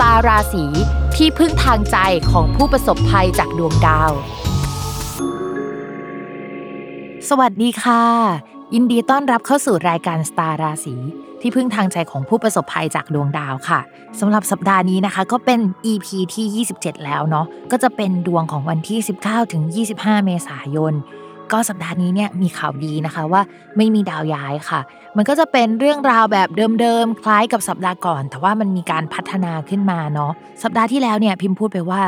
ตาราศีที่พึ่งทางใจของผู้ประสบภัยจากดวงดาว สวัสดีค่ะ ยินดีต้อนรับเข้าสู่รายการสตาราศีที่พึ่งทางใจของผู้ประสบภัยจากดวงดาวค่ะสำหรับสัปดาห์นี้นะคะ ก็เป็น EP ที่ 27 แล้วเนาะก็จะเป็นดวงของวันที่ 19ถึง25 เมษายน ก็สัปดาห์นี้เนี่ยมีข่าวดีนะคะว่าไม่มีดาวย้ายค่ะ มันก็จะเป็นเรื่องราวแบบเดิมๆ คล้ายกับสัปดาห์ก่อน แต่ว่ามันมีการพัฒนาขึ้นมาเนาะสัปดาห์ที่แล้วเนี่ยพิมพ์พูดไปว่า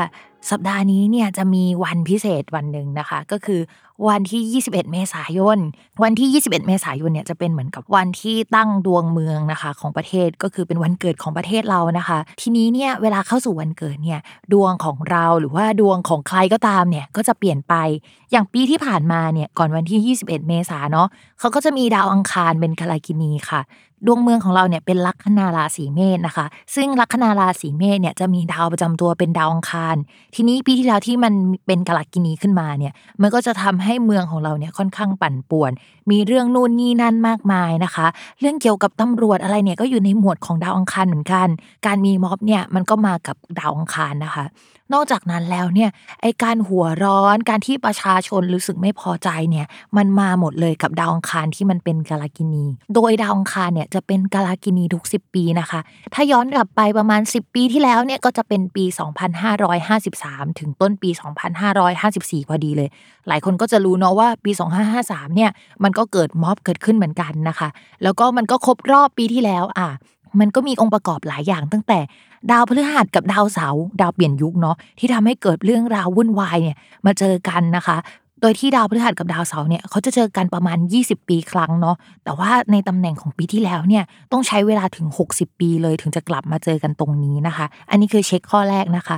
สัปดาห์นี้เนี่ยจะมีวันพิเศษวันหนึ่งนะคะ ก็คือ วันที่ 21 เมษายน วันที่ 21 เมษายนเนี่ยจะเป็นเหมือนกับวันที่ตั้งดวงเมืองนะคะของประเทศก็คือเป็นวันเกิดของประเทศเรานะคะ ทีนี้เนี่ยเวลาเข้าสู่วันเกิดเนี่ยดวงของเราหรือว่าดวงของใครก็ตามเนี่ยก็จะเปลี่ยนไปอย่างปีที่ผ่านมาเนี่ยก่อนวันที่ 21 เมษาเนาะเขาก็จะมีดาวอังคารเป็นคาลากินีค่ะ ดวงเมืองของเราเนี่ยเป็นลัคนาราศีเมษนะคะ ซึ่งลัคนาราศีเมษเนี่ยจะมีดาวประจำตัวเป็นดาวอังคาร ทีนี้ปีที่แล้วที่มันเป็นกาลากินีขึ้นมาเนี่ย มันก็จะทำให้เมืองของเราเนี่ยค่อนข้างปั่นป่วน มีเรื่องนู่นนี่นั่นมากมายนะคะ เรื่องเกี่ยวกับตำรวจอะไรเนี่ยก็อยู่ในหมวดของดาวอังคารเหมือนกัน การมีม็อบเนี่ยมันก็มากับดาวอังคารนะคะ นอกจากนั้นแล้วเนี่ยไอการหัวร้อนการที่ประชาชนรู้สึกไม่พอใจเนี่ยมันมาหมดเลยกับดาวอังคารที่มันเป็นกาลากินี โดยดาวอังคารเนี่ยจะเป็นกาลากินีทุก 10 ปีนะคะ ถ้าย้อนกลับไปประมาณ 10 ปีที่แล้วเนี่ยก็จะเป็นปี 2553 ถึงต้นปี 2554 พอดีเลย หลายคนก็จะรู้เนาะว่าปี 2553 เนี่ยมันก็เกิดม็อบเกิดขึ้นเหมือนกันนะคะ แล้วก็มันก็ครบรอบปีที่แล้วอะมันก็มีองค์ประกอบหลายอย่างตั้งแต่ดาวพฤหัสกับดาวเสาร์ดาวเปลี่ยนยุคเนาะที่ทำให้เกิดเรื่องราววุ่นวายเนี่ยมาเจอกันนะคะ โดยที่ดาวพฤหัสกับดาวเสาร์เนี่ยเขาจะเจอกันประมาณ 20 ปีครั้งเนาะแต่ว่าในตำแหน่งของปีที่แล้วเนี่ยต้องใช้เวลาถึง 60 ปีเลยถึงจะกลับมาเจอกันตรงนี้นะคะ อันนี้คือเช็คข้อแรกนะคะ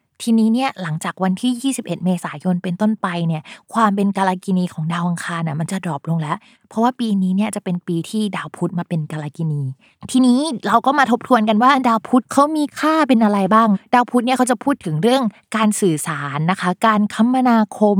ทีนี้เนี่ยหลังจากวันที่ 21 เมษายนเป็นต้นไปเนี่ยความเป็นกาลากินีของดาวอังคารน่ะมันจะ drop ลงแล้ว เพราะว่าปีนี้เนี่ยจะเป็นปีที่ดาวพุธมาเป็นกาลากินี ทีนี้เราก็มาทบทวนกันว่าดาวพุธเขามีค่าเป็นอะไรบ้าง ดาวพุธเนี่ยเขาจะพูดถึงเรื่องการสื่อสารนะคะ การคมนาคม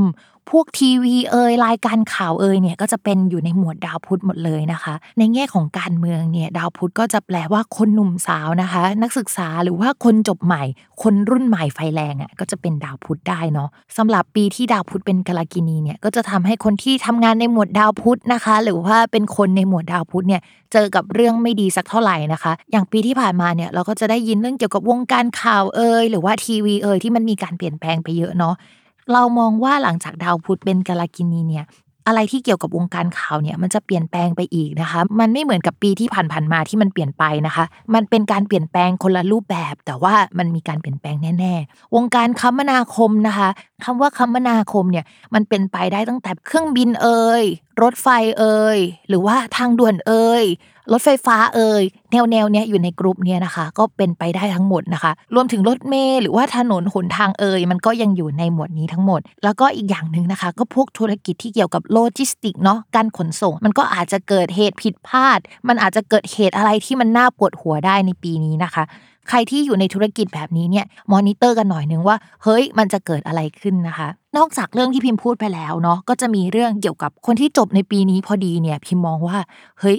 พวกทีวีเอ่ยรายการข่าวเอ่ยเนี่ยก็จะเป็นอยู่ในหมวดดาวพุธหมดเลยนะคะ ในแง่ของการเมืองเนี่ยดาวพุธก็จะแปลว่าคนหนุ่มสาวนะคะ นักศึกษาหรือว่าคนจบใหม่ คนรุ่นใหม่ไฟแรงอะก็จะเป็นดาวพุธได้เนาะสำหรับปีที่ดาวพุธเป็นกาลากินีเนี่ยก็จะทำให้คนที่ทำงานในหมวดดาวพุธนะคะหรือว่าเป็นคนในหมวดดาวพุธเนี่ยเจอกับเรื่องไม่ดีสักเท่าไหร่นะคะ อย่างปีที่ผ่านมาเนี่ยเราก็จะได้ยินเรื่องเกี่ยวกับวงการข่าวเอ่ยหรือว่าทีวีเอ่ยที่มันมีการเปลี่ยนแปลงไปเยอะเนาะเรามองว่าหลังจากดาวพุธเป็นกาลกินีเนี่ย อะไรที่เกี่ยวกับวงการข่าวเนี่ยมันจะเปลี่ยนแปลงไปอีกนะคะ มันไม่เหมือนกับปีที่ผ่านๆมาที่มันเปลี่ยนไปนะคะ มันเป็นการเปลี่ยนแปลงคนละรูปแบบ แต่ว่ามันมีการเปลี่ยนแปลงแน่ๆ วงการคมนาคมนะคะคำว่าคมนาคมเนี่ยมันเป็นไปได้ตั้งแต่เครื่องบินเอ่ยรถไฟเอ่ยหรือว่าทางด่วนเอ่ยรถไฟฟ้าเอ่ยแนวแนวเนี้ยอยู่ในกลุ่มเนี้ยนะคะ ก็เป็นไปได้ทั้งหมดนะคะ รวมถึงรถเมล์หรือว่าถนนหนทางเอ่ยมันก็ยังอยู่ในหมวดนี้ทั้งหมด แล้วก็อีกอย่างหนึ่งนะคะ ก็พวกธุรกิจที่เกี่ยวกับโลจิสติกเนาะการขนส่ง มันก็อาจจะเกิดเหตุผิดพลาด มันอาจจะเกิดเหตุอะไรที่มันน่าปวดหัวได้ในปีนี้นะคะใครที่อยู่ในธุรกิจแบบนี้เนี่ยมอนิเตอร์กันหน่อยนึงว่า เฮ้ยมันจะเกิดอะไรขึ้นนะคะ นอกจากเรื่องที่พิมพ์พูดไปแล้วเนาะก็จะมีเรื่องเกี่ยวกับคนที่จบในปีนี้พอดีเนี่ยพิมมองว่าเฮ้ย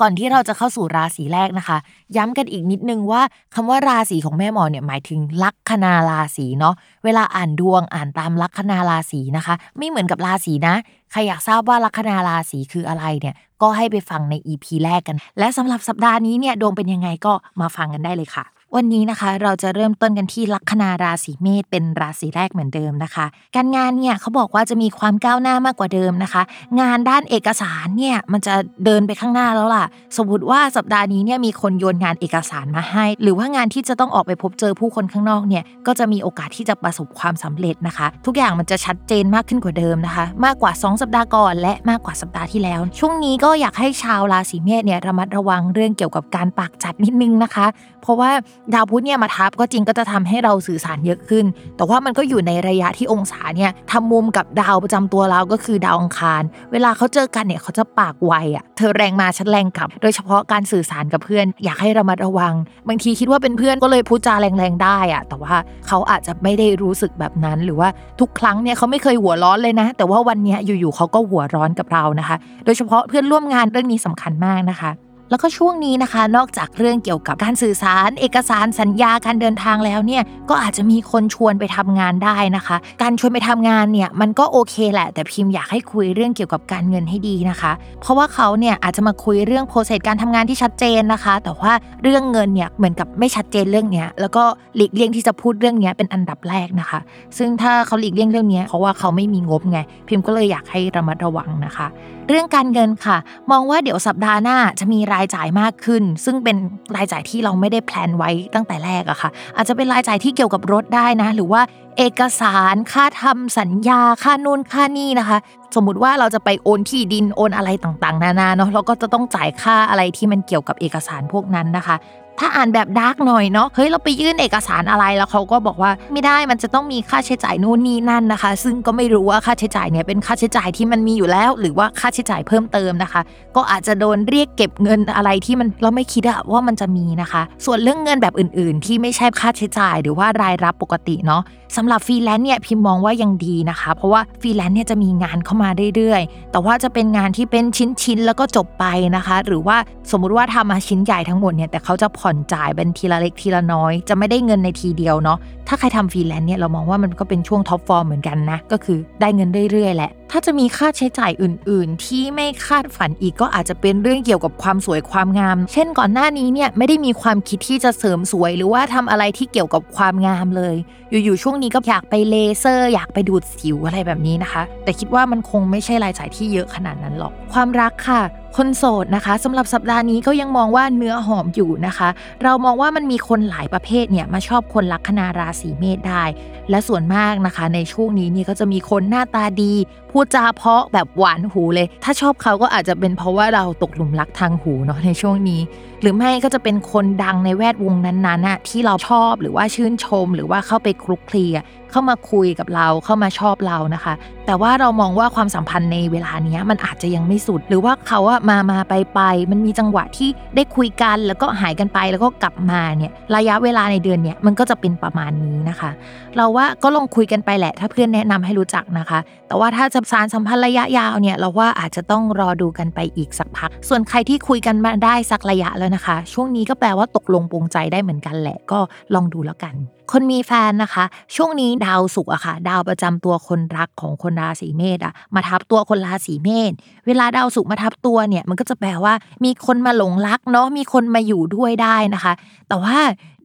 ก่อนที่เราจะเข้าสู่ราศีแรกนะคะ ย้ำกันอีกนิดนึงว่าคำว่าราศีของแม่หมอเนี่ยหมายถึงลัคนาราศีเนาะเวลาอ่านดวงอ่านตามลัคนาราศีนะคะ ไม่เหมือนกับราศีนะใครอยากทราบว่าลัคนาราศีคืออะไรเนี่ยก็ให้ไปฟังใน EP แรกกัน และสำหรับสัปดาห์นี้เนี่ยดวงเป็นยังไงก็มาฟังกันได้เลยค่ะ วันนี้นะคะเราจะเริ่มต้นกันที่ลัคนาราศีเมษเป็นราศีแรกเหมือนเดิมนะคะ การงานเนี่ยเขาบอกว่าจะมีความก้าวหน้ามากกว่าเดิมนะคะ งานด้านเอกสารเนี่ยมันจะเดินไปข้างหน้าแล้วล่ะ สมมติว่าสัปดาห์นี้เนี่ยมีคนโยนงานเอกสารมาให้ หรือว่างานที่จะต้องออกไปพบเจอผู้คนข้างนอกเนี่ยก็จะมีโอกาสที่จะประสบความสำเร็จนะคะ ทุกอย่างมันจะชัดเจนมากขึ้นกว่าเดิมนะคะ มากกว่า 2 สัปดาห์ก่อน และมากกว่าสัปดาห์ที่แล้ว ช่วงนี้ก็อยากให้ชาวราศีเมษเนี่ยระมัดระวังเรื่องเกี่ยวกับการปากจัดนิดนึงนะคะ เพราะว่าดาวพุธเนี่ยมาทับก็จริงก็จะทำให้เราสื่อสารเยอะขึ้น แต่ว่ามันก็อยู่ในระยะที่องศาเนี่ยทำมุมกับดาวประจำตัวเราก็คือดาวอังคาร เวลาเขาเจอกันเนี่ยเขาจะปากไวอะ เธอแรงมาฉันแรงกลับ โดยเฉพาะการสื่อสารกับเพื่อน อยากให้ระมัดระวัง บางทีคิดว่าเป็นเพื่อนก็เลยพูดจาแรงๆได้อะ แต่ว่าเขาอาจจะไม่ได้รู้สึกแบบนั้น หรือว่าทุกครั้งเนี่ยเขาไม่เคยหัวร้อนเลยนะ แต่ว่าวันนี้อยู่ๆเขาก็หัวร้อนกับเรานะคะ โดยเฉพาะเพื่อนร่วมงานเรื่องนี้สำคัญมากนะคะ แล้วก็ช่วงนี้นะคะ นอกจากเรื่องเกี่ยวกับการสื่อสาร เอกสารสัญญาการเดินทางแล้วเนี่ยก็อาจจะมีคนชวนไปทำงานได้นะคะ การชวนไปทำงานเนี่ยมันก็โอเคแหละ แต่พิมพ์อยากให้คุยเรื่องเกี่ยวกับการเงินให้ดีนะคะ เพราะว่าเขาเนี่ยอาจจะมาคุยเรื่องโปรเซสการทำงานที่ชัดเจนนะคะ แต่ว่าเรื่องเงินเนี่ยเหมือนกับไม่ชัดเจนเรื่องเนี้ยแล้วก็หลีกเลี่ยงที่จะพูดเรื่องเนี้ยเป็นอันดับแรกนะคะ ซึ่งถ้าเขาหลีกเลี่ยงเรื่องเนี้ยเพราะว่าเขาไม่มีงบไง พิมพ์ก็เลยอยากให้ระมัดระวังนะคะ เรื่องการเงินค่ะ มองว่าเดี๋ยวสัปดาห์หน้าจะมีรายายจ่ายมากขึ้น ซึ่งเป็นรายจ่ายที่เราไม่ได้แพลนไว้ตั้งแต่แรกอะค่ะ อาจจะเป็นรายจ่ายที่เกี่ยวกับรถได้นะ หรือว่าเอกสารค่าทำสัญญาค่านู่นค่านี่นะคะ สมมุติว่าเราจะไปโอนที่ดินโอนอะไรต่างๆ นานาเนาะเราก็จะต้องจ่ายค่าอะไรที่มันเกี่ยวกับเอกสารพวกนั้นนะคะ ถ้าอ่านแบบดาร์กหน่อยเนาะเฮ้ยเราไปยื่นเอกสารอะไรแล้วเขาก็บอกว่าไม่ได้มันจะต้องมีค่าใช้จ่ายนู่นนี่นั่นนะคะ ซึ่งก็ไม่รู้ว่าค่าใช้จ่ายเนี่ยเป็นค่าใช้จ่ายที่มันมีอยู่แล้ว หรือว่าค่าใช้จ่ายเพิ่มเติมนะคะ ก็อาจจะโดนเรียกเก็บเงินอะไรที่มันเราไม่คิดอะว่ามันจะมีนะคะ ส่วนเรื่องเงินแบบอื่น ๆ ที่ไม่ใช่ค่าใช้จ่าย หรือว่ารายรับปกติเนาะสำหรับฟรีแลนซ์เนี่ยพิมมองว่ายังดีนะคะ เพราะว่าฟรีแลนซ์เนี่ยจะมีงานเข้ามาเรื่อยๆ แต่ว่าจะเป็นงานที่เป็นชิ้นๆแล้วก็จบไปนะคะ หรือว่าสมมุติว่าทำมาชิ้นใหญ่ทั้งหมดเนี่ยแต่เขาจะผ่อนจ่ายเป็นทีละเล็กทีละน้อย จะไม่ได้เงินในทีเดียวเนาะถ้าใครทำฟรีแลนซ์เนี่ยเรามองว่ามันก็เป็นช่วงท็อปฟอร์มเหมือนกันนะก็คือได้เงินเรื่อยๆแหละถ้าจะมีค่าใช้จ่ายอื่น ๆ ที่ไม่คาดฝันอีกก็อาจจะเป็นเรื่องเกี่ยวกับความสวยความงาม เช่นก่อนหน้านี้เนี่ยไม่ได้มีความคิดที่จะเสริมสวย หรือว่าทำอะไรที่เกี่ยวกับความงามเลย อยู่ๆช่วงนี้ก็อยากไปเลเซอร์ อยากไปดูดสิวอะไรแบบนี้นะคะ แต่คิดว่ามันคงไม่ใช่รายจ่ายที่เยอะขนาดนั้นหรอก ความรักค่ะ คนโสดนะคะสำหรับสัปดาห์นี้ก็ยังมองว่าเนื้อหอมอยู่นะคะ เรามองว่ามันมีคนหลายประเภทเนี่ยมาชอบคนลัคนาราศีเมษได้ และส่วนมากนะคะ ในช่วงนี้นี่ก็จะมีคนหน้าตาดี พูดจาเพาะแบบหวานหูเลย ถ้าชอบเขาก็อาจจะเป็นเพราะว่าเราตกหลุมรักทางหูเนาะในช่วงนี้ หรือไม่ก็จะเป็นคนดังในแวดวงนั้นๆน่ะที่เราชอบหรือว่าชื่นชม หรือว่าเข้าไปคลุกคลีอะ เข้ามาคุยกับเราเข้ามาชอบเรานะคะ แต่ว่าเรามองว่าความสัมพันธ์ในเวลานี้มันอาจจะยังไม่สุด หรือว่าเขาอะมามาไปไปมันมีจังหวะที่ได้คุยกันแล้วก็หายกันไปแล้วก็กลับมาเนี่ยระยะเวลาในเดือนเนี้ยมันก็จะเป็นประมาณนี้นะคะ เราว่าก็ลองคุยกันไปแหละ ถ้าเพื่อนแนะนำให้รู้จักนะคะ แต่ว่าถ้าจะสารสัมพันธ์ระยะยาวเนี่ยเราว่าอาจจะต้องรอดูกันไปอีกสักพัก ส่วนใครที่คุยกันมาได้สักระยะแล้วนะคะ ช่วงนี้ก็แปลว่าตกลงปรงใจได้เหมือนกันแหละก็ลองดูแล้วกันคนมีแฟนนะคะ ช่วงนี้ดาวศุกร์อะค่ะ ดาวประจำตัวคนรักของคนราศีเมษอะมาทับตัวคนราศีเมษเวลาดาวศุกร์มาทับตัวเนี่ย มันก็จะแปลว่า มีคนมาหลงรักเนาะมีคนมาอยู่ด้วยได้นะคะ แต่ว่า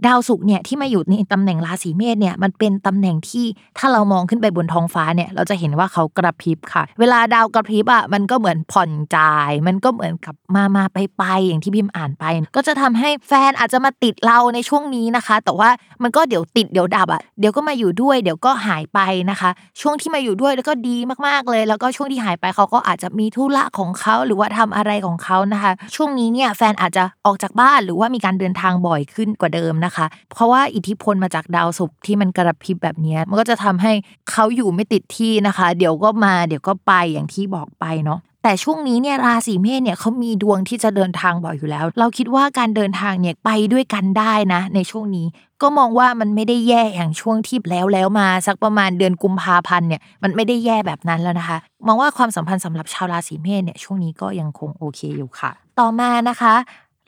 ดาวศุกร์เนี่ยที่มาอยู่ในตำแหน่งราศีเมษเนี่ยมันเป็นตำแหน่งที่ถ้าเรามองขึ้นไปบนท้องฟ้าเนี่ยเราจะเห็นว่าเขากระพริบค่ะ เวลาดาวกระพริบอะมันก็เหมือนผ่อนจาย มันก็เหมือนกับมามาไปไปอย่างที่พิมพ์อ่านไป ก็จะทำให้แฟนอาจจะมาติดเราในช่วงนี้นะคะ แต่ว่ามันก็เดี๋ยวติดเดี๋ยวดับอะเดี๋ยวก็มาอยู่ด้วย เดี๋ยวก็หายไปนะคะ ช่วงที่มาอยู่ด้วยแล้วก็ดีมากๆเลย แล้วก็ช่วงที่หายไปเขาก็อาจจะมีธุระของเขาหรือว่าทำอะไรของเขานะคะ ช่วงนี้เนี่ยแฟนอาจจะออกจากบ้านหรือว่ามีการเดินทางบ่อยขึ้นกว่าเดิมนะคะ เพราะว่าอิทธิพลมาจากดาวศุกร์ที่มันกระพริบแบบนี้มันก็จะทำให้เขาอยู่ไม่ติดที่นะคะ เดี๋ยวก็มาเดี๋ยวก็ไปอย่างที่บอกไปเนาะแต่ช่วงนี้เนี่ยราศีเมษเนี่ยเขามีดวงที่จะเดินทางบ่อยอยู่แล้ว เราคิดว่าการเดินทางเนี่ยไปด้วยกันได้นะ ในช่วงนี้ก็มองว่ามันไม่ได้แย่อย่างช่วงที่แล้วแล้วมาสักประมาณเดือนกุมภาพันธ์เนี่ยมันไม่ได้แย่แบบนั้นแล้วนะคะ มองว่าความสัมพันธ์สำหรับชาวราศีเมษเนี่ยช่วงนี้ก็ยังคงโอเคอยู่ค่ะ ต่อมานะคะ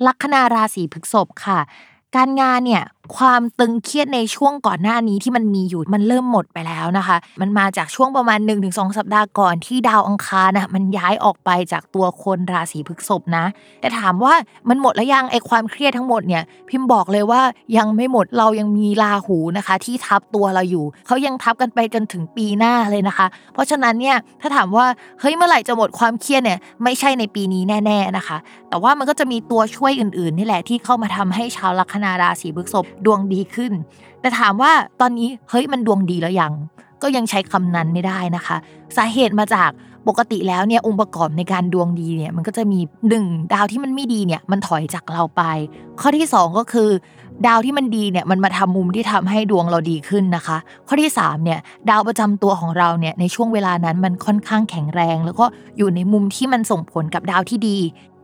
ลัคนาราศีพฤษภค่ะ การงานเนี่ย ความตึงเครียดในช่วงก่อนหน้านี้ที่มันมีอยู่มันเริ่มหมดไปแล้วนะคะ มันมาจากช่วงประมาณ 1-2 สัปดาห์ก่อนที่ดาวอังคารนะมันย้ายออกไปจากตัวคนราศีพฤษภนะ แต่ถามว่ามันหมดแล้วยังไอความเครียดทั้งหมดเนี่ยพิมพ์บอกเลยว่ายังไม่หมดเรายังมีราหูนะคะ ที่ทับตัวเราอยู่เขายังทับกันไปจนถึงปีหน้าเลยนะคะ เพราะฉะนั้นเนี่ยถ้าถามว่าเฮ้ยเมื่อไหร่จะหมดความเครียดเนี่ยไม่ใช่ในปีนี้แน่ ๆนะคะ แต่ว่ามันก็จะมีตัวช่วยอื่นๆนี่แหละที่เข้ามาทำให้ชาวลัคนาราศีพฤษภดวงดีขึ้น แต่ถามว่าตอนนี้เฮ้ยมันดวงดีแล้วยัง ก็ยังใช้คำนั้นไม่ได้นะคะ สาเหตุมาจากปกติแล้วเนี่ยองค์ประกอบในการดวงดีเนี่ยมันก็จะมีหนึ่งดาวที่มันไม่ดีเนี่ยมันถอยจากเราไป ข้อที่สองก็คือ ดาวที่มันดีเนี่ยมันมาทำมุมที่ทำให้ดวงเราดีขึ้นนะคะ ข้อที่3เนี่ยดาวประจำตัวของเราเนี่ยในช่วงเวลานั้นมันค่อนข้างแข็งแรง แล้วก็อยู่ในมุมที่มันส่งผลกับดาวที่ดี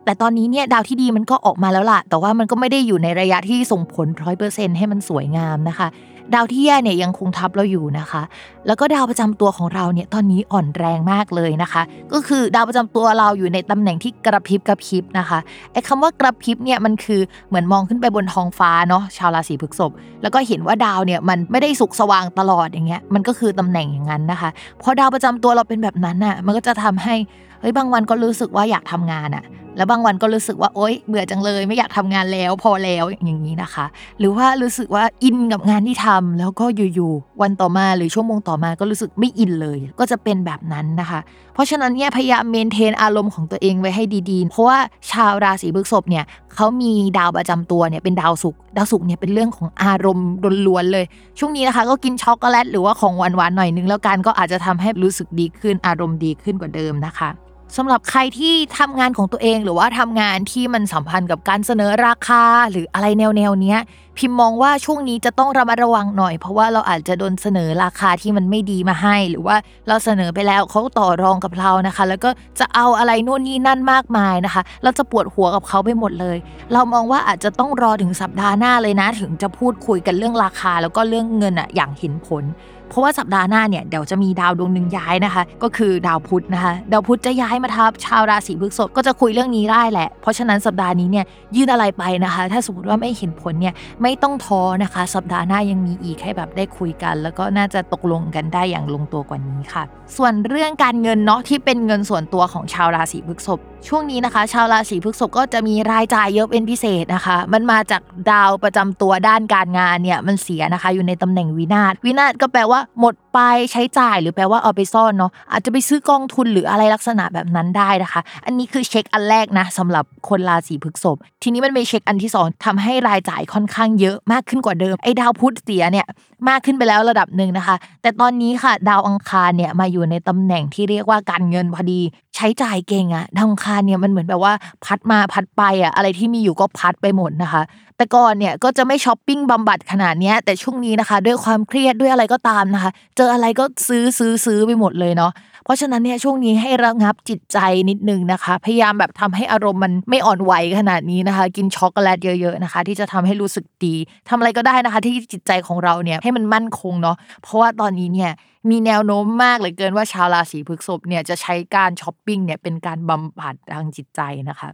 แต่ตอนนี้เนี่ยดาวที่ดีมันก็ออกมาแล้วล่ะ แต่ว่ามันก็ไม่ได้อยู่ในระยะที่ส่งผลร้อยเปอร์เซ็นให้มันสวยงามนะคะ ดาวที่แย่เนี่ยยังคงทับเราอยู่นะคะ แล้วก็ดาวประจำตัวของเราเนี่ยตอนนี้อ่อนแรงมากเลยนะคะ ก็คือดาวประจำตัวเราอยู่ในตำแหน่งที่กระพริบกระพริบนะคะไอ้คำว่ากระพริบเนี่ยมันคือเหมือนมองขึ้นไปบนท้องฟ้าเนาะชาวราศีพฤษภแล้วก็เห็นว่าดาวเนี่ยมันไม่ได้สุกสว่างตลอดอย่างเงี้ยมันก็คือตำแหน่งอย่างนั้นนะคะพอดาวประจำตัวเราเป็นแบบนั้นน่ะมันก็จะทำให้เฮ้ยบางวันก็รู้สึกว่าอยากทำงานอะ แล้วบางวันก็รู้สึกว่าโอ๊ยเบื่อจังเลย ไม่อยากทำงานแล้วพอแล้วอย่างนี้นะคะ หรือว่ารู้สึกว่าอินกับงานที่ทำแล้วก็อยู่ๆวันต่อมาหรือชั่วโมงต่อมาก็รู้สึกไม่อินเลย ก็จะเป็นแบบนั้นนะคะ เพราะฉะนั้นเนี่ยพยายามเมนเทนอารมณ์ของตัวเองไว้ให้ดีๆ เพราะว่าชาวราศีพฤษภเนี่ยเขามีดาวประจำตัวเนี่ยเป็นดาวศุกร์ดาวศุกร์เนี่ยเป็นเรื่องของอารมณ์ล้วนๆเลย ช่วงนี้นะคะ ก็กินช็อกโกแลตหรือว่าของหวานๆหน่อยนึงแล้วกันก็อาจจะทำให้รู้สึกดีขึ้นอารมณ์ดีขึ้นกว่าเดิมนะคะ สำหรับใครที่ทำงานของตัวเองหรือว่าทำงานที่มันสัมพันธ์กับการเสนอราคาหรืออะไรแนวแนวเนี้ย พิมมองว่าช่วงนี้จะต้องระมัดระวังหน่อย เพราะว่าเราอาจจะโดนเสนอราคาที่มันไม่ดีมาให้ หรือว่าเราเสนอไปแล้วเขาต่อรองกับเรานะคะ แล้วก็จะเอาอะไรนู่นนี่นั่นมากมายนะคะ เราจะปวดหัวกับเขาไปหมดเลย เรามองว่าอาจจะต้องรอถึงสัปดาห์หน้าเลยนะ ถึงจะพูดคุยกันเรื่องราคา แล้วก็เรื่องเงินอะอย่างเห็นผลเพราะว่าสัปดาห์หน้าเนี่ยเดี๋ยวจะมีดาวดวงหนึ่งย้ายนะคะ ก็คือดาวพุธนะคะ ดาวพุธจะย้ายมาทับชาวราศีพฤษภก็จะคุยเรื่องนี้ได้แหละ เพราะฉะนั้นสัปดาห์นี้เนี่ยยื่นอะไรไปนะคะ ถ้าสมมติว่าไม่เห็นผลเนี่ยไม่ต้องท้อนะคะ สัปดาห์หน้ายังมีอีกให้แบบได้คุยกัน แล้วก็น่าจะตกลงกันได้อย่างลงตัวกว่านี้ค่ะ ส่วนเรื่องการเงินเนาะที่เป็นเงินส่วนตัวของชาวราศีพฤษภ ช่วงนี้นะคะ ชาวราศีพฤษภก็จะมีรายจ่ายเยอะเป็นพิเศษนะคะ มันมาจากดาวประจำตัวด้านการงานเนี่ยมันเสียนะคะ อยู่ในตำแหน่งวินาศวินาศก็แปลว่าหมดไปใช้จ่ายหรือแปลว่าเอาไปซ่อนเนาะอาจจะไปซื้อกองทุนหรืออะไรลักษณะแบบนั้นได้นะคะ อันนี้คือเช็คอันแรกนะสำหรับคนราศีพฤษภทีนี้มันเป็นเช็คอันที่สองทำให้รายจ่ายค่อนข้างเยอะมากขึ้นกว่าเดิมไอ้ดาวพุธเสียเนี่ย มากขึ้นไปแล้วระดับหนึ่งนะคะ แต่ตอนนี้ค่ะ ดาวอังคารเนี่ยมาอยู่ในตำแหน่งที่เรียกว่าการเงินพอดี ใช้จ่ายเก่งอะดาวอังคารเนี่ยมันเหมือนแบบว่าพัดมาพัดไปอะอะไรที่มีอยู่ก็พัดไปหมดนะคะ แต่ก่อนเนี่ยก็จะไม่ช้อปปิ้งบำบัดขนาดนี้แต่ช่วงนี้นะคะ ด้วยความเครียดด้วยอะไรก็ตามนะคะ เจออะไรก็ซื้อซื้อซื้อไปหมดเลยเนาะเพราะฉะนั้นเนี่ยช่วงนี้ให้ระงับจิตใจนิดนึงนะคะ พยายามแบบทำให้อารมณ์มันไม่อ่อนไหวขนาดนี้นะคะ กินช็อกโกแลตเยอะๆนะคะ ที่จะทำให้รู้สึกดีทำอะไรก็ได้นะคะ ที่จิตใจของเราเนี่ยให้มันมั่นคงเนาะเพราะว่าตอนนี้เนี่ย มีแนวโน้มมากเลยเกินว่าชาวราศีพฤษภเนี่ยจะใช้การช้อปปิ้งเนี่ยเป็นการบำบัดทางจิตใจนะคะ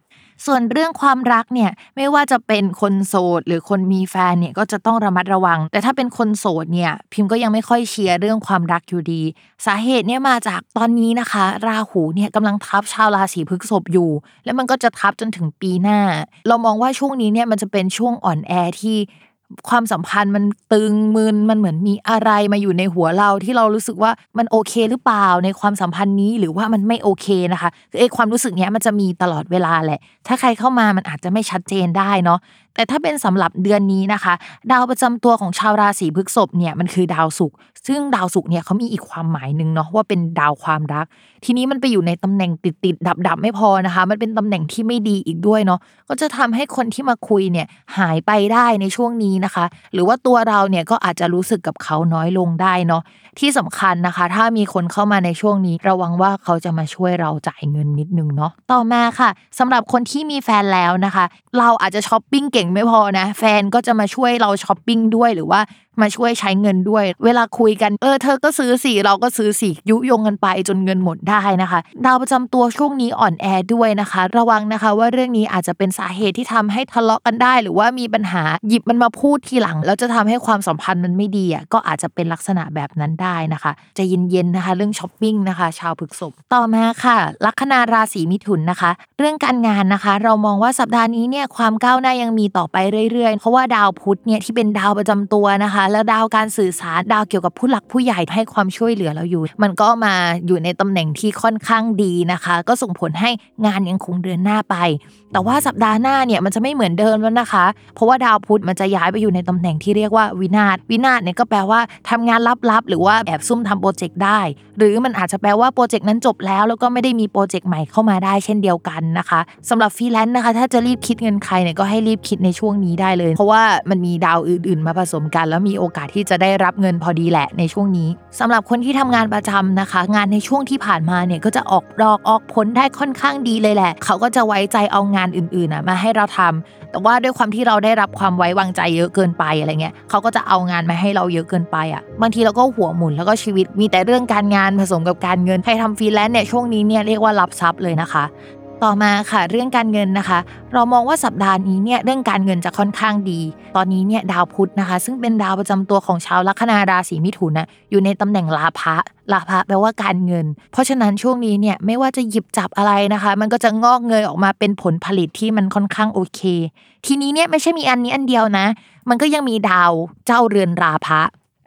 ส่วนเรื่องความรักเนี่ยไม่ว่าจะเป็นคนโสดหรือคนมีแฟนเนี่ยก็จะต้องระมัดระวัง แต่ถ้าเป็นคนโสดเนี่ยพิมพ์ก็ยังไม่ค่อยเชียร์เรื่องความรักอยู่ดี สาเหตุเนี่ยมาจากตอนนี้นะคะ ราหูเนี่ยกำลังทับชาวราศีพฤษภอยู่ แล้วมันก็จะทับจนถึงปีหน้า เรามองว่าช่วงนี้เนี่ยมันจะเป็นช่วงอ่อนแอที่ ความสัมพันธ์มันตึงมึนมันเหมือนมีอะไรมาอยู่ในหัวเราที่เรารู้สึกว่ามันโอเคหรือเปล่าในความสัมพันธ์นี้หรือว่ามันไม่โอเคนะคะคือไอ้ความรู้สึกเนี้ยมันจะมีตลอดเวลาแหละ ถ้าใครเข้ามามันอาจจะไม่ชัดเจนได้เนาะแต่ถ้าเป็นสำหรับเดือนนี้นะคะ ดาวประจำตัวของชาวราศีพฤษภเนี่ยมันคือดาวศุกร์ซึ่งดาวศุกร์เนี่ยเขามีอีกความหมายหนึ่งเนาะว่าเป็นดาวความรัก ทีนี้มันไปอยู่ในตำแหน่งติดติดดับดับๆไม่พอนะคะ มันเป็นตำแหน่งที่ไม่ดีอีกด้วยเนาะก็จะทำให้คนที่มาคุยเนี่ยหายไปได้ในช่วงนี้นะคะ หรือว่าตัวเราเนี่ยก็อาจจะรู้สึกกับเขาน้อยลงได้เนาะที่สำคัญนะคะ ถ้ามีคนเข้ามาในช่วงนี้ ระวังว่าเขาจะมาช่วยเราจ่ายเงินนิดนึงเนาะต่อมาค่ะสำหรับคนที่มีแฟนแล้วนะคะ เราอาจจะช้อปปิ้งเก่งไม่พอนะ แฟนก็จะมาช่วยเราช้อปปิ้งด้วยหรือว่ามาช่วยใช้เงินด้วย เวลาคุยกันเออเธอก็ซื้อสิเราก็ซื้อสิยุยงกันไปจนเงินหมดได้นะคะ ดาวประจำตัวช่วงนี้อ่อนแอด้วยนะคะ ระวังนะคะว่าเรื่องนี้อาจจะเป็นสาเหตุที่ทำให้ทะเลาะกันได้ หรือว่ามีปัญหาหยิบมันมาพูดทีหลัง แล้วจะทำให้ความสัมพันธ์มันไม่ดีอะก็อาจจะเป็นลักษณะแบบนั้นได้นะคะจะเย็นๆนะคะ เรื่องช้อปปิ้งนะคะ ชาวพฤษภต่อมาค่ะ ลัคนาราศีมิถุนนะคะ เรื่องการงานนะคะ เรามองว่าสัปดาห์นี้เนี่ยความก้าวหน้ายังมีต่อไปเรื่อยๆ เพราะว่าดาวพุธเนี่ยที่เป็นดาวประจำตัวนะคะแล้วดาวการสื่อสารดาวเกี่ยวกับผู้หลักผู้ใหญ่ให้ความช่วยเหลือเราอยู่ มันก็มาอยู่ในตำแหน่งที่ค่อนข้างดีนะคะ ก็ส่งผลให้งานยังคงเดินหน้าไป แต่ว่าสัปดาห์หน้าเนี่ยมันจะไม่เหมือนเดิมแล้วนะคะ เพราะว่าดาวพุธมันจะย้ายไปอยู่ในตำแหน่งที่เรียกว่าวินาศวินาศเนี่ยก็แปลว่าทำงานลับๆหรือว่าแอบซุ่มทำโปรเจกต์ได้ หรือมันอาจจะแปลว่าโปรเจกต์นั้นจบแล้ว แล้วก็ไม่ได้มีโปรเจกต์ใหม่เข้ามาได้เช่นเดียวกันนะคะสำหรับฟรีแลนซ์นะคะ ถ้าจะรีบคิดเงินใครเนี่ยก็ให้รีบคิดในช่วงนี้ได้เลย เพราะว่ามันมีดาวอื่น ๆ มาผสมกันแล้วมีโอกาสที่จะได้รับเงินพอดีแหละในช่วงนี้สำหรับคนที่ทำงานประจำนะคะ งานในช่วงที่ผ่านมาเนี่ยก็จะออกดอกออกผลได้ค่อนข้างดีเลยแหละ เขาก็จะไว้ใจเอางานอื่นๆนะมาให้เราทำแต่ว่าด้วยความที่เราได้รับความไว้วางใจเยอะเกินไปอะไรเงี้ยเขาก็จะเอางานมาให้เราเยอะเกินไปอะบางทีเราก็หัวหมุนแล้วก็ชีวิตมีแต่เรื่องการงานผสมกับการเงินใครทำฟรีแลนซ์เนี่ยช่วงนี้เนี่ยเรียกว่ารับทรัพย์เลยนะคะ ต่อมาค่ะเรื่องการเงินนะคะ เรามองว่าสัปดาห์นี้เนี่ยเรื่องการเงินจะค่อนข้างดี ตอนนี้เนี่ยดาวพุธนะคะ ซึ่งเป็นดาวประจำตัวของชาวลัคนาราศีมิถุนนะอยู่ในตำแหน่งลาภะลาภะแปลว่าการเงิน เพราะฉะนั้นช่วงนี้เนี่ยไม่ว่าจะหยิบจับอะไรนะคะ มันก็จะงอกเงยออกมาเป็นผลผลิตที่มันค่อนข้างโอเค ทีนี้เนี่ยไม่ใช่มีอันนี้อันเดียวนะ มันก็ยังมีดาวเจ้าเรือนราภะ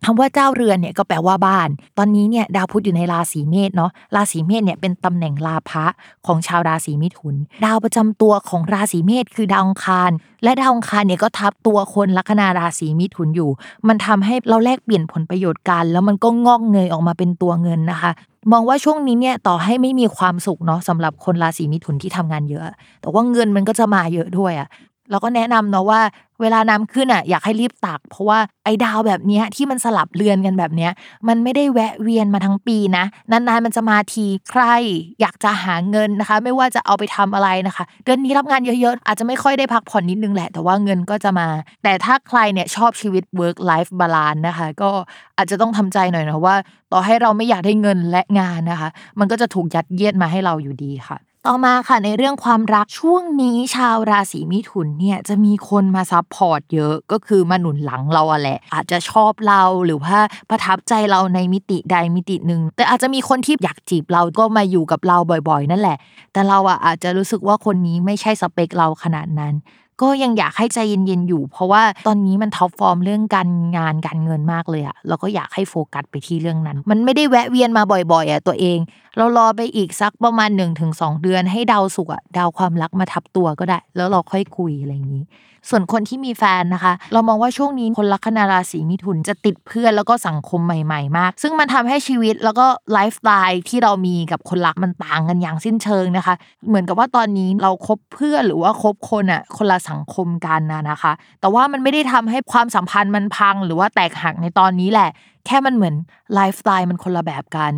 คำว่าเจ้าเรือนเนี่ยก็แปลว่าบ้าน ตอนนี้เนี่ยดาวพุธอยู่ในราศีเมษเนาะ ราศีเมษเนี่ยเป็นตำแหน่งลาภะของชาวราศีมิถุน ดาวประจำตัวของราศีเมษคือดาวองคาร และดาวองคารเนี่ยก็ทับตัวคนลัคนาราศีมิถุนอยู่ มันทำให้เราแลกเปลี่ยนผลประโยชน์กัน แล้วมันก็งอกเงยออกมาเป็นตัวเงินนะคะมองว่าช่วงนี้เนี่ยต่อให้ไม่มีความสุขเนาะสำหรับคนราศีมิถุนที่ทำงานเยอะ แต่ว่าเงินมันก็จะมาเยอะด้วยอะ เราก็แนะนำเนาะว่าเวลาน้ำขึ้นอะอยากให้รีบตัก เพราะว่าไอ้ดาวแบบนี้ที่มันสลับเรือนกันแบบนี้มันไม่ได้แวะเวียนมาทั้งปีนะนานๆมันจะมาทีใครอยากจะหาเงินนะคะ ไม่ว่าจะเอาไปทำอะไรนะคะ เดือนนี้รับงานเยอะๆ อาจจะไม่ค่อยได้พักผ่อนนิดนึงแหละ แต่ว่าเงินก็จะมา แต่ถ้าใครเนี่ยชอบชีวิต work life balance นะคะ ก็อาจจะต้องทำใจหน่อยนะว่า ต่อให้เราไม่อยากได้เงินและงานนะคะ มันก็จะถูกยัดเยียดมาให้เราอยู่ดีค่ะ ต่อมาค่ะในเรื่องความรักช่วงนี้ชาวราศีมิถุนเนี่ยจะมีคนมาซับพอร์ตเยอะก็คือมาหนุนหลังเราอะแหละ อาจจะชอบเราหรือว่าประทับใจเราในมิติใดมิติหนึ่งแต่อาจจะมีคนที่อยากจีบเราก็มาอยู่กับเราบ่อยๆ นั่นแหละ แต่เราอะอาจจะรู้สึกว่าคนนี้ไม่ใช่สเปคเราขนาดนั้นก็ยังอยากให้ใจเย็นๆอยู่ เพราะว่าตอนนี้มัน top form เรื่องการงานการเงินมากเลยอะเราก็อยากให้โฟกัสไปที่เรื่องนั้น มันไม่ได้แวะเวียนมาบ่อยๆอะตัวเอง เรารอไปอีกสักประมาณ1 ถึง 2 เดือน ให้ดาวศุกร์อะดาวความรักมาทับตัวก็ได้ แล้วเราค่อยคุยอะไรอย่างนี้ ส่วนคนที่มีแฟนนะคะ เรามองว่าช่วงนี้คนลัคนาราศีมิถุนจะติดเพื่อนแล้วก็สังคมใหม่ ๆ มาก ซึ่งมันทำให้ชีวิตแล้วก็ไลฟ์สไตล์ที่เรามีกับคนรักมันต่างกันอย่างสิ้นเชิงนะคะ เหมือนกับว่าตอนนี้เราคบเพื่อนหรือว่าคบคนอะคนละสังคมกันนะนะคะ แต่ว่ามันไม่ได้ทำให้ความสัมพันธ์มันพัง หรือว่าแตกหักในตอนนี้แหละ แค่มันเหมือนไลฟ์สไตล์มันคนละแบบกัน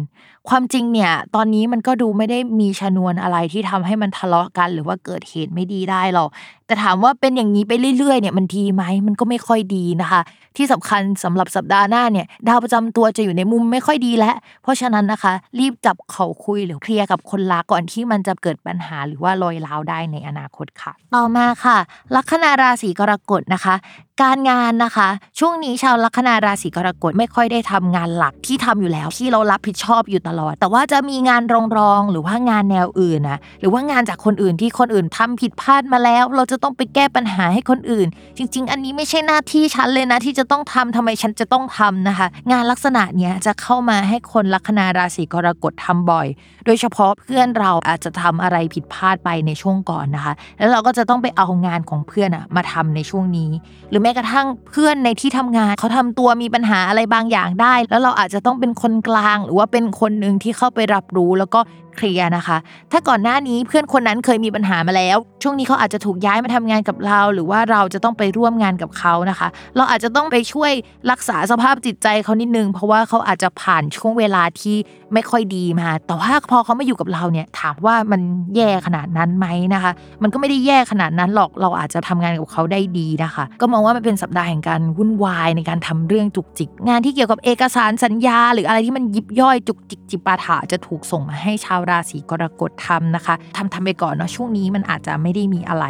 ความจริงเนี่ย ตอนนี้มันก็ดูไม่ได้มีชนวนอะไรที่ทำให้มันทะเลาะกัน หรือว่าเกิดเหตุไม่ดีได้หรอกแต่ถามว่าเป็นอย่างนี้ไปเรื่อยๆเนี่ยมันดีไหมมันก็ไม่ค่อยดีนะคะ ที่สำคัญสำหรับสัปดาห์หน้าเนี่ย ดาวประจำตัวจะอยู่ในมุมไม่ค่อยดีแล้วเพราะฉะนั้นนะคะ รีบจับเขาคุยหรือเคลียร์กับคนรักก่อนที่มันจะเกิดปัญหาหรือว่าลอยล้าวได้ในอนาคตค่ะ ต่อมาค่ะ ลัคนาราศีกรกฎนะคะ การงานนะคะ ช่วงนี้ชาวลัคนาราศีกรกฎไม่ค่อยได้ทำงานหลักที่ทำอยู่แล้ว ที่เรารับผิดชอบอยู่ตลอด แต่ว่าจะมีงานรองรองหรือว่างานแนวอื่นนะหรือว่างานจากคนอื่นที่คนอื่นทำผิดพลาดมาแล้ว เราจะต้องไปแก้ปัญหาให้คนอื่น จริง ๆ อันนี้ไม่ใช่หน้าที่ฉันเลยนะ ที่จะต้องทำทำไมฉันจะต้องทำนะคะ งานลักษณะเนี้ยจะเข้ามาให้คนลัคนาราศีกรกฎทำบ่อย โดยเฉพาะเพื่อนเราอาจจะทำอะไรผิดพลาดไปในช่วงก่อนนะคะ แล้วเราก็จะต้องไปเอางานของเพื่อนอะมาทำในช่วงนี้หรือม้กระทั่งเพื่อนในที่ทำงาน เขาทำตัวมีปัญหาอะไรบางอย่างได้ แล้วเราอาจจะต้องเป็นคนกลาง หรือว่าเป็นคนหนึ่งที่เข้าไปรับรู้ แล้วก็ เคลียร์นะคะ ถ้าก่อนหน้านี้เพื่อนคนนั้นเคยมีปัญหามาแล้ว ช่วงนี้เขาอาจจะถูกย้ายมาทำงานกับเรา หรือว่าเราจะต้องไปร่วมงานกับเขานะคะ เราอาจจะต้องไปช่วยรักษาสภาพจิตใจเขานิดนึง เพราะว่าเขาอาจจะผ่านช่วงเวลาที่ไม่ค่อยดีมา แต่ว่าพอเขามาอยู่กับเราเนี่ยถามว่ามันแย่ขนาดนั้นไหมนะคะ มันก็ไม่ได้แย่ขนาดนั้นหรอกเราอาจจะทำงานกับเขาได้ดีนะคะ ก็มองว่ามันเป็นสัปดาห์แห่งการวุ่นวายในการทำเรื่องจุกจิก งานที่เกี่ยวกับเอกสารสัญญา หรืออะไรที่มันยิบย่อยจุกจิกจิปาถะจะถูกส่งมาให้ชาวราศีกรกฎทำนะคะทำทำไปก่อนเนาะช่วงนี้มันอาจจะไม่ได้มีอะไร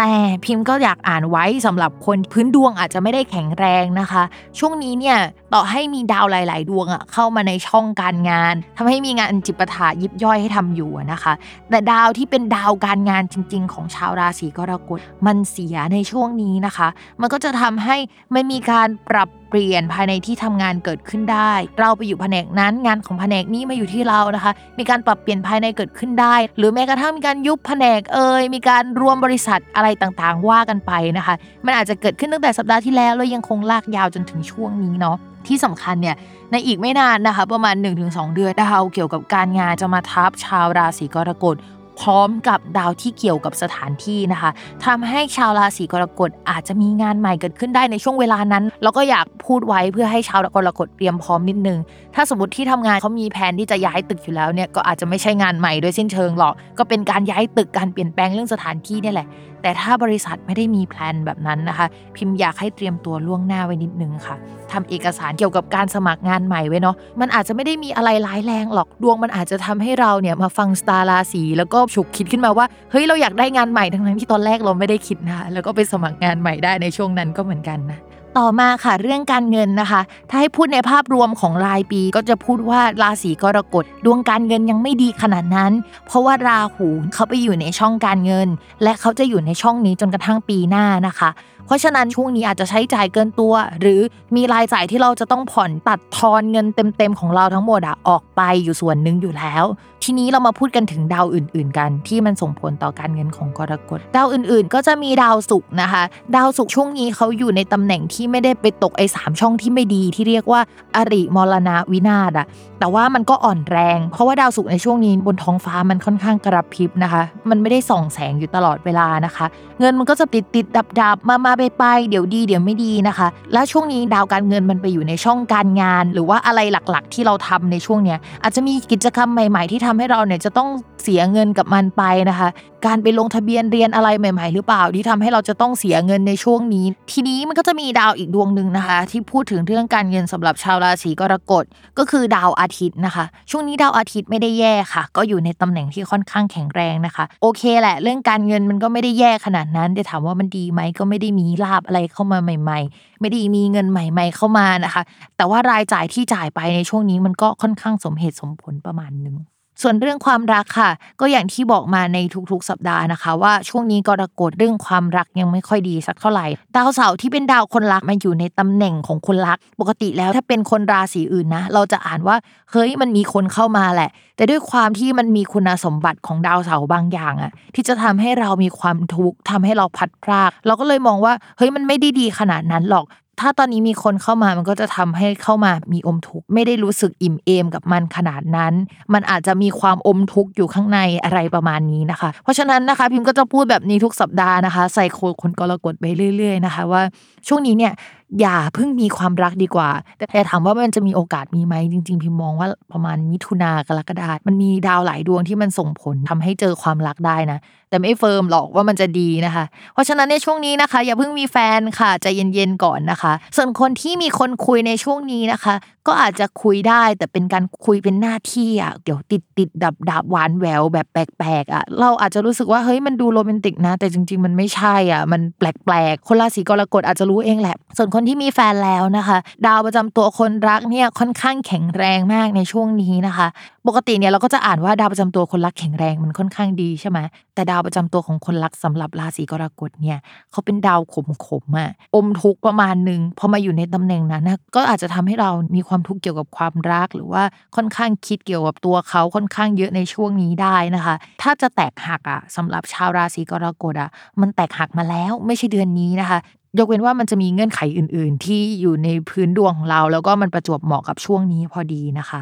แต่พิมพ์ก็อยากอ่านไว้สำหรับคนพื้นดวงอาจจะไม่ได้แข็งแรงนะคะ ช่วงนี้เนี่ยต่อให้มีดาวหลาย ๆ ดวงอะเข้ามาในช่องการงานทำให้มีงานจิปถะยิบย่อยให้ทำอยู่นะคะ แต่ดาวที่เป็นดาวการงานจริง ๆ ของชาวราศีกรกฎมันเสียในช่วงนี้นะคะ มันก็จะทำให้ไม่มีการปรับเปลี่ยนภายในที่ทำงานเกิดขึ้นได้ เราไปอยู่แผนกนั้นงานของแผนกนี้มาอยู่ที่เรานะคะ มีการปรับเปลี่ยนภายในเกิดขึ้นได้ หรือแม้กระทั่งมีการยุบแผนกเอ่ยมีการรวมบริษัทอะไรต่างๆ ว่ากันไปนะคะ มันอาจจะเกิดขึ้นตั้งแต่สัปดาห์ที่แล้วแล้วยังคงลากยาวจนถึงช่วงนี้เนาะที่สำคัญเนี่ยในอีกไม่นานนะคะ ประมาณ 1-2 เดือนดาวเกี่ยวกับการงานจะมาทับชาวราศีกรกฎ พร้อมกับดาวที่เกี่ยวกับสถานที่นะคะทำให้ชาวราศีกรกฎอาจจะมีงานใหม่เกิดขึ้นได้ในช่วงเวลานั้น แล้วก็อยากพูดไว้เพื่อให้ชาวกรกฎเตรียมพร้อมนิดนึง ถ้าสมมติที่ทำงานเขามีแผนที่จะย้ายตึกอยู่แล้วเนี่ยก็อาจจะไม่ใช่งานใหม่โดยสิ้นเชิงหรอก ก็เป็นการย้ายตึกการเปลี่ยนแปลงเรื่องสถานที่เนี่ยแหละ แต่ถ้าบริษัทไม่ได้มีแพลนแบบนั้นนะคะ พิมพ์อยากให้เตรียมตัวล่วงหน้าไว้นิดนึงค่ะทำเอกสารเกี่ยวกับการสมัครงานใหม่ไว้เนาะมันอาจจะไม่ได้มีอะไรร้ายแรงหรอกดวงมันอาจจะทำให้เราเนี่ยมาฟังสตาร์ราศีแล้วก็ฉุกคิดขึ้นมาว่าเฮ้ยเราอยากได้งานใหม่ทั้งๆที่ตอนแรกเราไม่ได้คิดนะคะแล้วก็ไปสมัครงานใหม่ได้ในช่วงนั้นก็เหมือนกันนะ ต่อมาค่ะเรื่องการเงินนะคะ ถ้าให้พูดในภาพรวมของรายปีก็จะพูดว่าราศีกรกฎดวงการเงินยังไม่ดีขนาดนั้น เพราะว่าราหูเขาไปอยู่ในช่องการเงิน และเขาจะอยู่ในช่องนี้จนกระทั่งปีหน้านะคะ เพราะฉะนั้นช่วงนี้อาจจะใช้จ่ายเกินตัว หรือมีรายจ่ายที่เราจะต้องผ่อนตัดทอนเงินเต็มๆของเราทั้งหมดอะออกไปอยู่ส่วนหนึ่งอยู่แล้ว ทีนี้เรามาพูดกันถึงดาวอื่น ๆ กันที่มันส่งผลต่อการเงินของกรกฎดาวอื่น ๆ ก็จะมีดาวศุกร์นะคะ ดาวศุกร์ช่วงนี้เขาอยู่ในตำแหน่งที่ไม่ได้ไปตกไอ้สามช่องที่ไม่ดีที่เรียกว่าอริมรณะวินาศอะแต่ว่ามันก็อ่อนแรง เพราะว่าดาวศุกร์ในช่วงนี้บนท้องฟ้ามันค่อนข้างกระพริบนะคะ มันไม่ได้ส่องแสงอยู่ตลอดเวลานะคะ เงินมันก็จะติดติดดับดับมามาไปไปเดี๋ยวดีเดี๋ยวไม่ดีนะคะ และช่วงนี้ดาวการเงินมันไปอยู่ในช่องการงาน หรือว่าอะไรหลักๆ ที่เราทำในช่วงเนี้ยอาจจะมีกิจกรรมใหม่ ๆ ที่ทำให้เราเนี่ยจะต้องเสียเงินกับมันไปนะคะ การไปลงทะเบียนเรียนอะไรใหม่ ๆ หรือเปล่าที่ทำให้เราจะต้องเสียเงินในช่วงนี้ ทีนี้มันก็จะมีดาวอีกดวงหนึ่งนะคะ ที่พูดถึงเรื่องการเงินสำหรับชาวราศีกรกฎก็คือดาวอาทิตย์นะคะ ช่วงนี้ดาวอาทิตย์ไม่ได้แย่ค่ะ ก็อยู่ในตำแหน่งที่ค่อนข้างแข็งแรงนะคะ โอเคแหละ เรื่องการเงินมันก็ไม่ได้แย่ขนาดนั้นแต่ถามว่ามันดีไหมก็ไม่ได้มีลาบอะไรเข้ามาใหม่ ๆ ไม่ได้มีเงินใหม่ ๆ เข้ามานะคะ แต่ว่ารายจ่ายที่จ่ายไปในช่วงนี้มันก็ค่อนข้างสมเหตุสมผลประมาณนึง ส่วนเรื่องความรักค่ะ ก็อย่างที่บอกมาในทุกๆ สัปดาห์นะคะ ว่าช่วงนี้กรกฎเรื่องความรักยังไม่ค่อยดีสักเท่าไหร่ ดาวเสาร์ที่เป็นดาวคนรักมาอยู่ในตำแหน่งของคนรัก ปกติแล้วถ้าเป็นคนราศีอื่นนะ เราจะอ่านว่าเฮ้ยมันมีคนเข้ามาแหละ แต่ด้วยความที่มันมีคุณสมบัติของดาวเสาร์บางอย่างอะที่จะทำให้เรามีความทุกข์ทำให้เราพัดพราก เราก็เลยมองว่าเฮ้ยมันไม่ได้ดีขนาดนั้นหรอก ถ้าตอนนี้มีคนเข้ามามันก็จะทำให้เข้ามามีอมทุกข์ไม่ได้รู้สึกอิ่มเอมกับมันขนาดนั้น มันอาจจะมีความอมทุกข์อยู่ข้างในอะไรประมาณนี้นะคะ เพราะฉะนั้นนะคะพิมพ์ก็จะพูดแบบนี้ทุกสัปดาห์นะคะ ใส่โคดคนกรกฎไปเรื่อย ๆ นะคะ ว่าช่วงนี้เนี่ยอย่าเพิ่งมีความรักดีกว่า แต่ถามว่ามันจะมีโอกาสมีไหมจริง ๆ พิมพ์มองว่าประมาณมิถุนากรกฎามันมีดาวหลายดวงที่มันส่งผลทำให้เจอความรักได้นะ แต่ไม่เฟิร์มหรอกว่ามันจะดีนะคะ เพราะฉะนั้นในช่วงนี้นะคะ อย่าเพิ่งมีแฟนค่ะใจเย็นๆก่อนนะคะ ส่วนคนที่มีคนคุยในช่วงนี้นะคะ ก็อาจจะคุยได้แต่เป็นการคุยเป็นหน้าที่อะเดี๋ยวติดติดดับดับหวานแหววแบบแปลกๆอะเราอาจจะรู้สึกว่าเฮ้ยมันดูโรแมนติกนะ แต่จริง ๆ มันไม่ใช่อะมันแปลกๆคนราศีกรกฎอาจจะรู้เองแหละ ส่วนคนคนที่มีแฟนแล้วนะคะ ดาวประจำตัวคนรักเนี่ยค่อนข้างแข็งแรงมากในช่วงนี้นะคะ ปกติเนี่ยเราก็จะอ่านว่าดาวประจำตัวคนรักแข็งแรงมันค่อนข้างดีใช่ไหมแต่ดาวประจำตัวของคนรักสำหรับราศีกรกฎเนี่ยเขาเป็นดาวขมขมอะอมทุกประมาณหนึ่งพอมาอยู่ในตำแหน่งนั้นนะก็อาจจะทำให้เรามีความทุกข์เกี่ยวกับความรัก หรือว่าค่อนข้างคิดเกี่ยวกับตัวเขาค่อนข้างเยอะในช่วงนี้ได้นะคะ ถ้าจะแตกหักอะสำหรับชาวราศีกรกฎอะมันแตกหักมาแล้วไม่ใช่เดือนนี้นะคะยกเว้นว่ามันจะมีเงื่อนไขอื่น ๆ ที่อยู่ในพื้นดวงของเรา แล้วก็มันประจวบเหมาะกับช่วงนี้พอดีนะคะ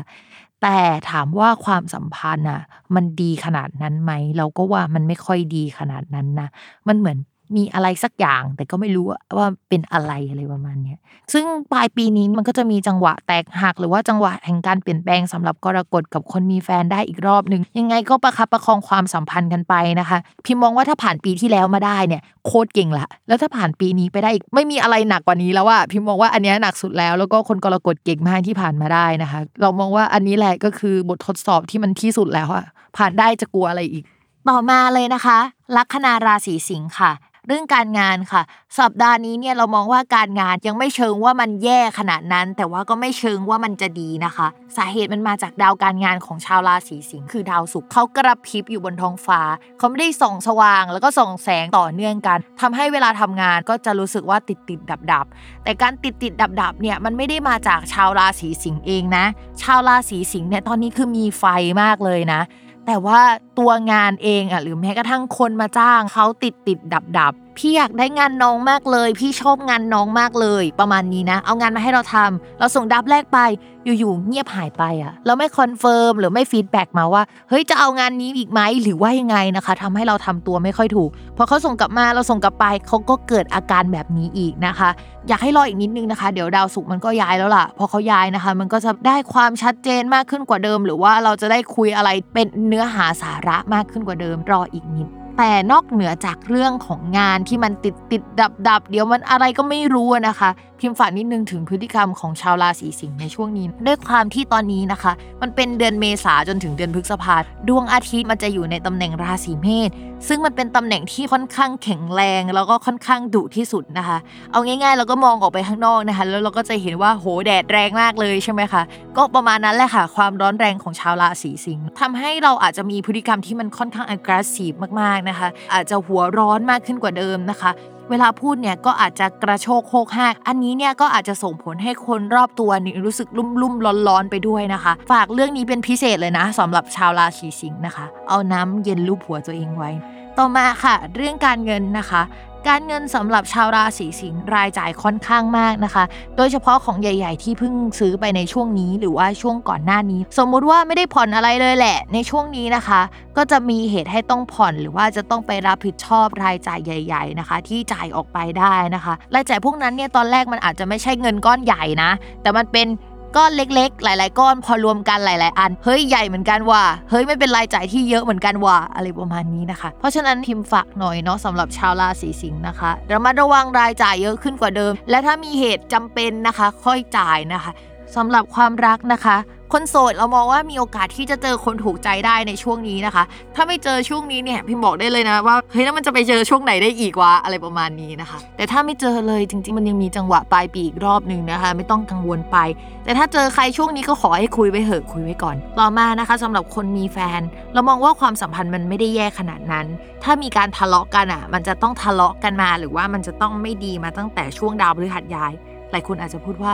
แต่ถามว่าความสัมพันธ์อะ มันดีขนาดนั้นไหม เราก็ว่ามันไม่ค่อยดีขนาดนั้นนะ มันเหมือน มีอะไรสักอย่าง แต่ก็ไม่รู้ว่าเป็นอะไรอะไรประมาณเนี้ยซึ่งปลายปีนี้มันก็จะมีจังหวะแตกหัก หรือว่าจังหวะแห่งการเปลี่ยนแปลงสำหรับกรกฎกับคนมีแฟนได้อีกรอบหนึ่งยังไงก็ประคับประคองความสัมพันธ์กันไปนะคะ พิมมองว่าถ้าผ่านปีที่แล้วมาได้เนี่ยโคตรเก่งละ แล้วถ้าผ่านปีนี้ไปได้อีกไม่มีอะไรหนักกว่านี้แล้วว่าพิมมองว่าอันนี้หนักสุดแล้ว แล้วก็คนกรกฎเก่งมากที่ผ่านมาได้นะคะ เรามองว่าอันนี้แหละก็คือบททดสอบที่มันที่สุดแล้วอะผ่านได้จะกลัวอะไรอีก ต่อมาเลยนะคะ ลัคนาราศีสิงค์ค่ะ เรื่องการงานค่ะ สัปดาห์นี้เนี่ยเรามองว่าการงานยังไม่เชิงว่ามันแย่ขนาดนั้น แต่ว่าก็ไม่เชิงว่ามันจะดีนะคะ สาเหตุมันมาจากดาวการงานของชาวราศีสิงค์คือดาวศุกร์เขากระพริบอยู่บนท้องฟ้า เขาไม่ได้ส่องสว่าง แล้วก็ส่องแสงต่อเนื่องกันทำให้เวลาทำงานก็จะรู้สึกว่าติดติดดับดับแต่การติดติดดับดับเนี่ยมันไม่ได้มาจากชาวราศีสิงห์เองนะ ชาวราศีสิงห์เนี่ยตอนนี้คือมีไฟมากเลยนะ แต่ว่าตัวงานเองอะหรือแม้กระทั่งคนมาจ้างเขาติดติดดับดับ พี่อยากได้งานน้องมากเลย พี่ชอบงานน้องมากเลย ประมาณนี้นะ เอางานมาให้เราทำเราส่ง draft แรกไป อยู่ๆเงียบหายไปอะเราไม่ confirm หรือไม่ feedback มาว่า เฮ้ยจะเอางานนี้อีกไหมหรือว่ายังไงนะคะทำให้เราทำตัวไม่ค่อยถูก พอเขาส่งกลับมาเราส่งกลับไปเขาก็เกิดอาการแบบนี้อีกนะคะ อยากให้รออีกนิดนึงนะคะ เดี๋ยวดาวศุกมันก็ย้ายแล้วล่ะ พอเขาย้ายนะคะ มันก็จะได้ความชัดเจนมากขึ้นกว่าเดิม หรือว่าเราจะได้คุยอะไรเป็นเนื้อหาสาระมากขึ้นกว่าเดิมรออีกนิด แต่นอกเหนือจากเรื่องของงานที่มันติดติดดับดับเดี๋ยวมันอะไรก็ไม่รู้นะคะพิมพ์ฝากนิดนึงถึงพฤติกรรมของชาวราศีสิงห์ในช่วงนี้ ด้วยความที่ตอนนี้นะคะ มันเป็นเดือนเมษาจนถึงเดือนพฤษภาดวงอาทิตย์มันจะอยู่ในตำแหน่งราศีเมษซึ่งมันเป็นตำแหน่งที่ค่อนข้างแข็งแรง แล้วก็ค่อนข้างดุที่สุดนะคะ เอาง่ายๆเราก็มองออกไปข้างนอกนะคะ แล้วเราก็จะเห็นว่าโหแดดแรงมากเลยใช่ไหมคะก็ประมาณนั้นแหละค่ะ ความร้อนแรงของชาวราศีสิงห์ทำให้เราอาจจะมีพฤติกรรมที่มันค่อนข้าง aggressive มากๆนะคะ อาจจะหัวร้อนมากขึ้นกว่าเดิมนะคะ เวลาพูดเนี่ยก็อาจจะกระโชกโคกหักอันนี้เนี่ยก็อาจจะส่งผลให้คนรอบตัวนี่รู้สึกลุ่มลุ่มร้อนร้อนๆไปด้วยนะคะ ฝากเรื่องนี้เป็นพิเศษเลยนะสำหรับชาวราศีสิงห์นะคะ เอาน้ำเย็นลูบหัวตัวเองไว้ ต่อมาค่ะ เรื่องการเงินนะคะ การเงินสำหรับชาวราศีสิงห์รายจ่ายค่อนข้างมากนะคะ โดยเฉพาะของใหญ่ ๆ ที่เพิ่งซื้อไปในช่วงนี้หรือว่าช่วงก่อนหน้านี้ สมมุติว่าไม่ได้ผ่อนอะไรเลยแหละ ในช่วงนี้นะคะ ก็จะมีเหตุให้ต้องผ่อนหรือว่าจะต้องไปรับผิดชอบรายจ่ายใหญ่ ๆ นะคะ ที่จ่ายออกไปได้นะคะ รายจ่ายพวกนั้นเนี่ยตอนแรกมันอาจจะไม่ใช่เงินก้อนใหญ่นะ แต่มันเป็น ก้อนเล็ก ๆ หลาย ๆ ก้อนพอรวมกันหลาย ๆ อัน เฮ้ยใหญ่เหมือนกันว่ะเฮ้ยไม่เป็นรายจ่ายที่เยอะเหมือนกันว่ะอะไรประมาณนี้นะคะ เพราะฉะนั้นพิมพ์ฝากหน่อยเนาะสำหรับชาวราศีสิงห์นะคะระมัดระวังรายจ่ายเยอะขึ้นกว่าเดิม และถ้ามีเหตุจำเป็นนะคะ ค่อยจ่ายนะคะสำหรับความรักนะคะ คนโสดเรามองว่ามีโอกาสที่จะเจอคนถูกใจได้ในช่วงนี้นะคะ ถ้าไม่เจอช่วงนี้เนี่ยพิมบอกได้เลยนะว่าเฮ้ยแล้วมันจะไปเจอช่วงไหนได้อีกวะอะไรประมาณนี้นะคะ แต่ถ้าไม่เจอเลยจริง ๆ มันยังมีจังหวะปลายปีอีกรอบหนึ่งนะคะ ไม่ต้องกังวลไป แต่ถ้าเจอใครช่วงนี้ก็ขอให้คุยไว้เหอะคุยไว้ก่อน ต่อมานะคะสำหรับคนมีแฟน เรามองว่าความสัมพันธ์มันไม่ได้แย่ขนาดนั้น ถ้ามีการทะเลาะกันอะ มันจะต้องทะเลาะกันมาหรือว่ามันจะต้องไม่ดีมาตั้งแต่ช่วงดาวพฤหัสย้าย หลายคนอาจจะพูดว่า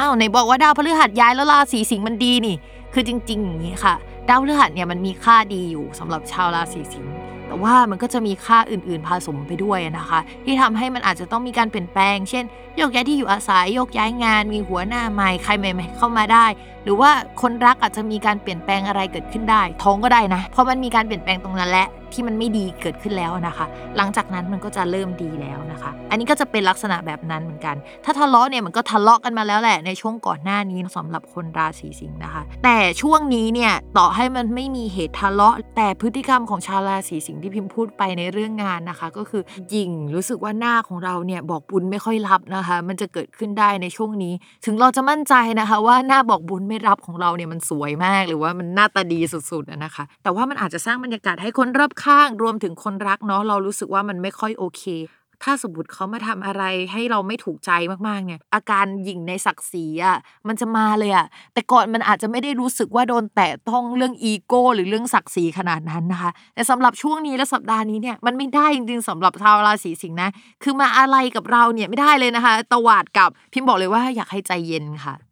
อ้าวไหนบอกว่าดาวพฤหัสย้ายแล้วราศีสิงห์มันดีนี่ คือจริงๆอย่างนี้ค่ะ ดาวพฤหัสเนี่ยมันมีค่าดีอยู่สำหรับชาวราศีสิงห์แต่ว่ามันก็จะมีค่าอื่นๆผสมไปด้วยนะคะ ที่ทำให้มันอาจจะต้องมีการเปลี่ยนแปลง เช่น โยกย้ายที่อยู่อาศัยโยกย้ายงาน มีหัวหน้าใหม่ใครใหม่ๆเข้ามาได้หรือว่าคนรักอาจจะมีการเปลี่ยนแปลงอะไรเกิดขึ้นได้ ท้องก็ได้นะ เพราะมันมีการเปลี่ยนแปลงตรงนั้นแหละที่มันไม่ดีเกิดขึ้นแล้วนะคะ หลังจากนั้นมันก็จะเริ่มดีแล้วนะคะ อันนี้ก็จะเป็นลักษณะแบบนั้นเหมือนกัน ถ้าทะเลาะเนี่ยมันก็ทะเลาะกันมาแล้วแหละในช่วงก่อนหน้านี้สำหรับคนราศีสิงห์นะคะ แต่ช่วงนี้เนี่ยต่อให้มันไม่มีเหตุทะเลาะ แต่พฤติกรรมของชาวราศีสิงห์ที่พิมพ์พูดไปในเรื่องงานนะคะ ก็คือยิงรู้สึกว่าหน้าของเราเนี่ยบอกบุญไม่ค่อยรับนะคะ มันจะเกิดขึ้นได้ในช่วงนี้ ถึงเราจะมั่นใจนะคะ ว่าหน้าบอกบุญไม่รับของเราเนี่ยมันสวยมากหรือว่ามันหน้าตาดีสุดๆนะคะ แต่ว่ามันอาจจะสร้างบรรยากาศให้คนรอบข้าง รวมถึงคนรักเนาะเรารู้สึกว่ามันไม่ค่อยโอเค ถ้าสมมติเขามาทำอะไรให้เราไม่ถูกใจมากๆเนี่ยอาการหยิ่งในศักดิ์ศรีอะมันจะมาเลยอะแต่ก่อนมันอาจจะไม่ได้รู้สึกว่าโดนแตะต้องเรื่องอีโก้หรือเรื่องศักดิ์ศรีขนาดนั้นนะคะ แต่สำหรับช่วงนี้และสัปดาห์นี้เนี่ยมันไม่ได้จริงๆสำหรับชาวราศีสิงห์นะ คือมาอะไรกับเราเนี่ยไม่ได้เลยนะคะ ตวาดกับพิมพ์บอกเลยว่าอยากให้ใจเย็นค่ะ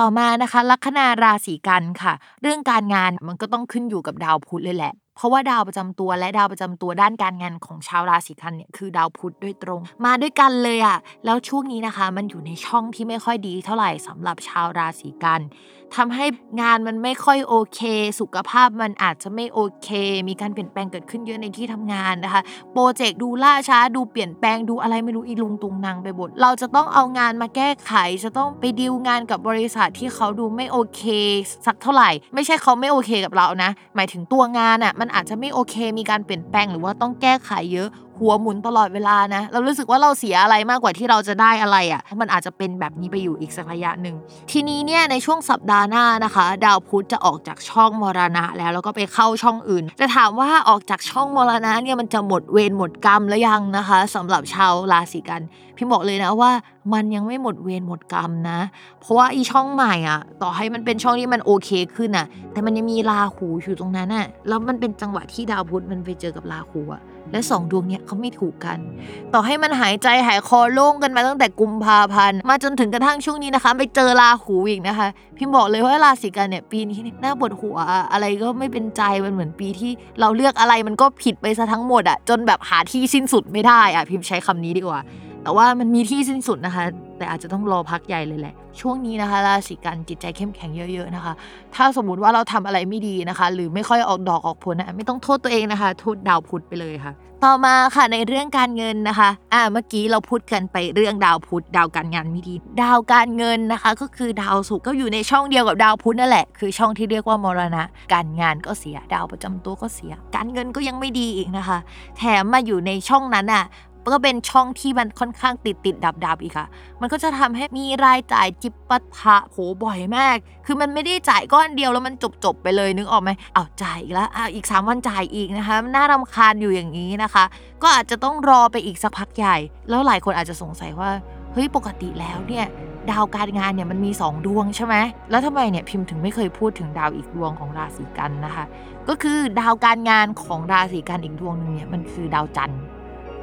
ต่อมานะคะ ลัคนาราศีกันค่ะ เรื่องการงานมันก็ต้องขึ้นอยู่กับดาวพุธเลยแหละเพราะว่าดาวประจำตัวและดาวประจำตัวด้านการงานของชาวราศีกันเนี่ยคือดาวพุธโดยตรง มาด้วยกันเลยอะแล้วช่วงนี้นะคะ มันอยู่ในช่องที่ไม่ค่อยดีเท่าไหร่สำหรับชาวราศีกันทำให้งานมันไม่ค่อยโอเค สุขภาพมันอาจจะไม่โอเค มีการเปลี่ยนแปลงเกิดขึ้นเยอะในที่ทำงานนะคะโปรเจกต์ดูล่าช้าดูเปลี่ยนแปลงดูอะไรไม่รู้อีลุงตุงนางไปหมดเราจะต้องเอางานมาแก้ไข จะต้องไปดีลงานกับบริษัทที่เขาดูไม่โอเค สักเท่าไหร่ ไม่ใช่เขาไม่โอเคกับเรานะ หมายถึงตัวงานอะ่ะมันอาจจะไม่โอเค มีการเปลี่ยนแปลงหรือว่าต้องแก้ไขเยอะ หัวหมุนตลอดเวลานะ เรารู้สึกว่าเราเสียอะไรมากกว่าที่เราจะได้อะไรอะ่ะ มันอาจจะเป็นแบบนี้ไปอยู่อีกสักระยะหนึ่ง ทีนี้เนี่ยในช่วงสัปดาห์หน้านะคะ ดาวพุธจะออกจากช่องมรณะแล้วแล้วก็ไปเข้าช่องอื่น จะถามว่าออกจากช่องมรณะเนี่ยมันจะหมดเวรหมดกรรมแล้วยังนะคะสำหรับชาวราศีกัน พี่บอกเลยนะว่ามันยังไม่หมดเวรหมดกรรมนะ เพราะว่าอีช่องใหม่อะ ต่อให้มันเป็นช่องที่มันโอเคขึ้นอะ แต่มันยังมีราหูอยู่ตรงนั้นอะ แล้วมันเป็นจังหวะที่ดาวพุธมันไปเจอกับราหูอะ และสองดวงเนี้ยเขาไม่ถูกกัน ต่อให้มันหายใจหายคอโล่งกันมาตั้งแต่กุมภาพันธ์มาจนถึงกระทั่งช่วงนี้นะคะ ไปเจอราหูอีกนะคะ พิมบอกเลยว่าราศีกันเนี่ยปีนี้น่าปวดหัวอะไรก็ไม่เป็นใจมันเหมือนปีที่ เราเลือกอะไรมันก็ผิดไปซะทั้งหมดอะจนแบบหาที่สิ้นสุดไม่ได้อะพิมพ์ใช้คำนี้ดีกว่า แต่ว่ามันมีที่สิ้นสุดนะคะ แต่อาจจะต้องรอพักใหญ่เลยแหละ ช่วงนี้นะคะราศีกันจิตใจเข้มแข็งเยอะๆนะคะ ถ้าสมมุติว่าเราทำอะไรไม่ดีนะคะ หรือไม่ค่อยออกดอกออกผลนะไม่ต้องโทษตัวเองนะคะโทษดาวพุธไปเลยค่ะ ต่อมาค่ะในเรื่องการเงินนะคะ อ่าเมื่อกี้เราพูดกันไปเรื่องดาวพุธดาวการงานไม่ดี ดาวการเงินนะคะ ก็คือดาวศุกร์ก็อยู่ในช่องเดียวกับดาวพุธนั่นแหละ คือช่องที่เรียกว่ามรณะ การงานก็เสียดาวประจำตัวก็เสีย การเงินก็ยังไม่ดีอีกนะคะ แถมมาอยู่ในช่องนั้นอะ ก็เป็นช่องที่มันค่อนข้างติดติดดับดับอีกค่ะ มันก็จะทำให้มีรายจ่ายจิปปะทะโหบ่อยมาก คือมันไม่ได้จ่ายก้อนเดียวแล้วมันจบจบไปเลยนึกออกไหมอ้าวจ่ายอีกแล้วอ้าวอีก 3 วันจ่ายอีกนะคะน่ารำคาญอยู่อย่างนี้นะคะ ก็อาจจะต้องรอไปอีกสักพักใหญ่ แล้วหลายคนอาจจะสงสัยว่าเฮ้ยปกติแล้วเนี่ยดาวการงานเนี่ยมันมี 2 ดวงใช่ไหม แล้วทำไมเนี่ยพิมพ์ถึงไม่เคยพูดถึงดาวอีกดวงของราศีกันนะคะ ก็คือดาวการงานของราศีกันอีกดวงหนึงเนี่ยมันคือดาวจันทร์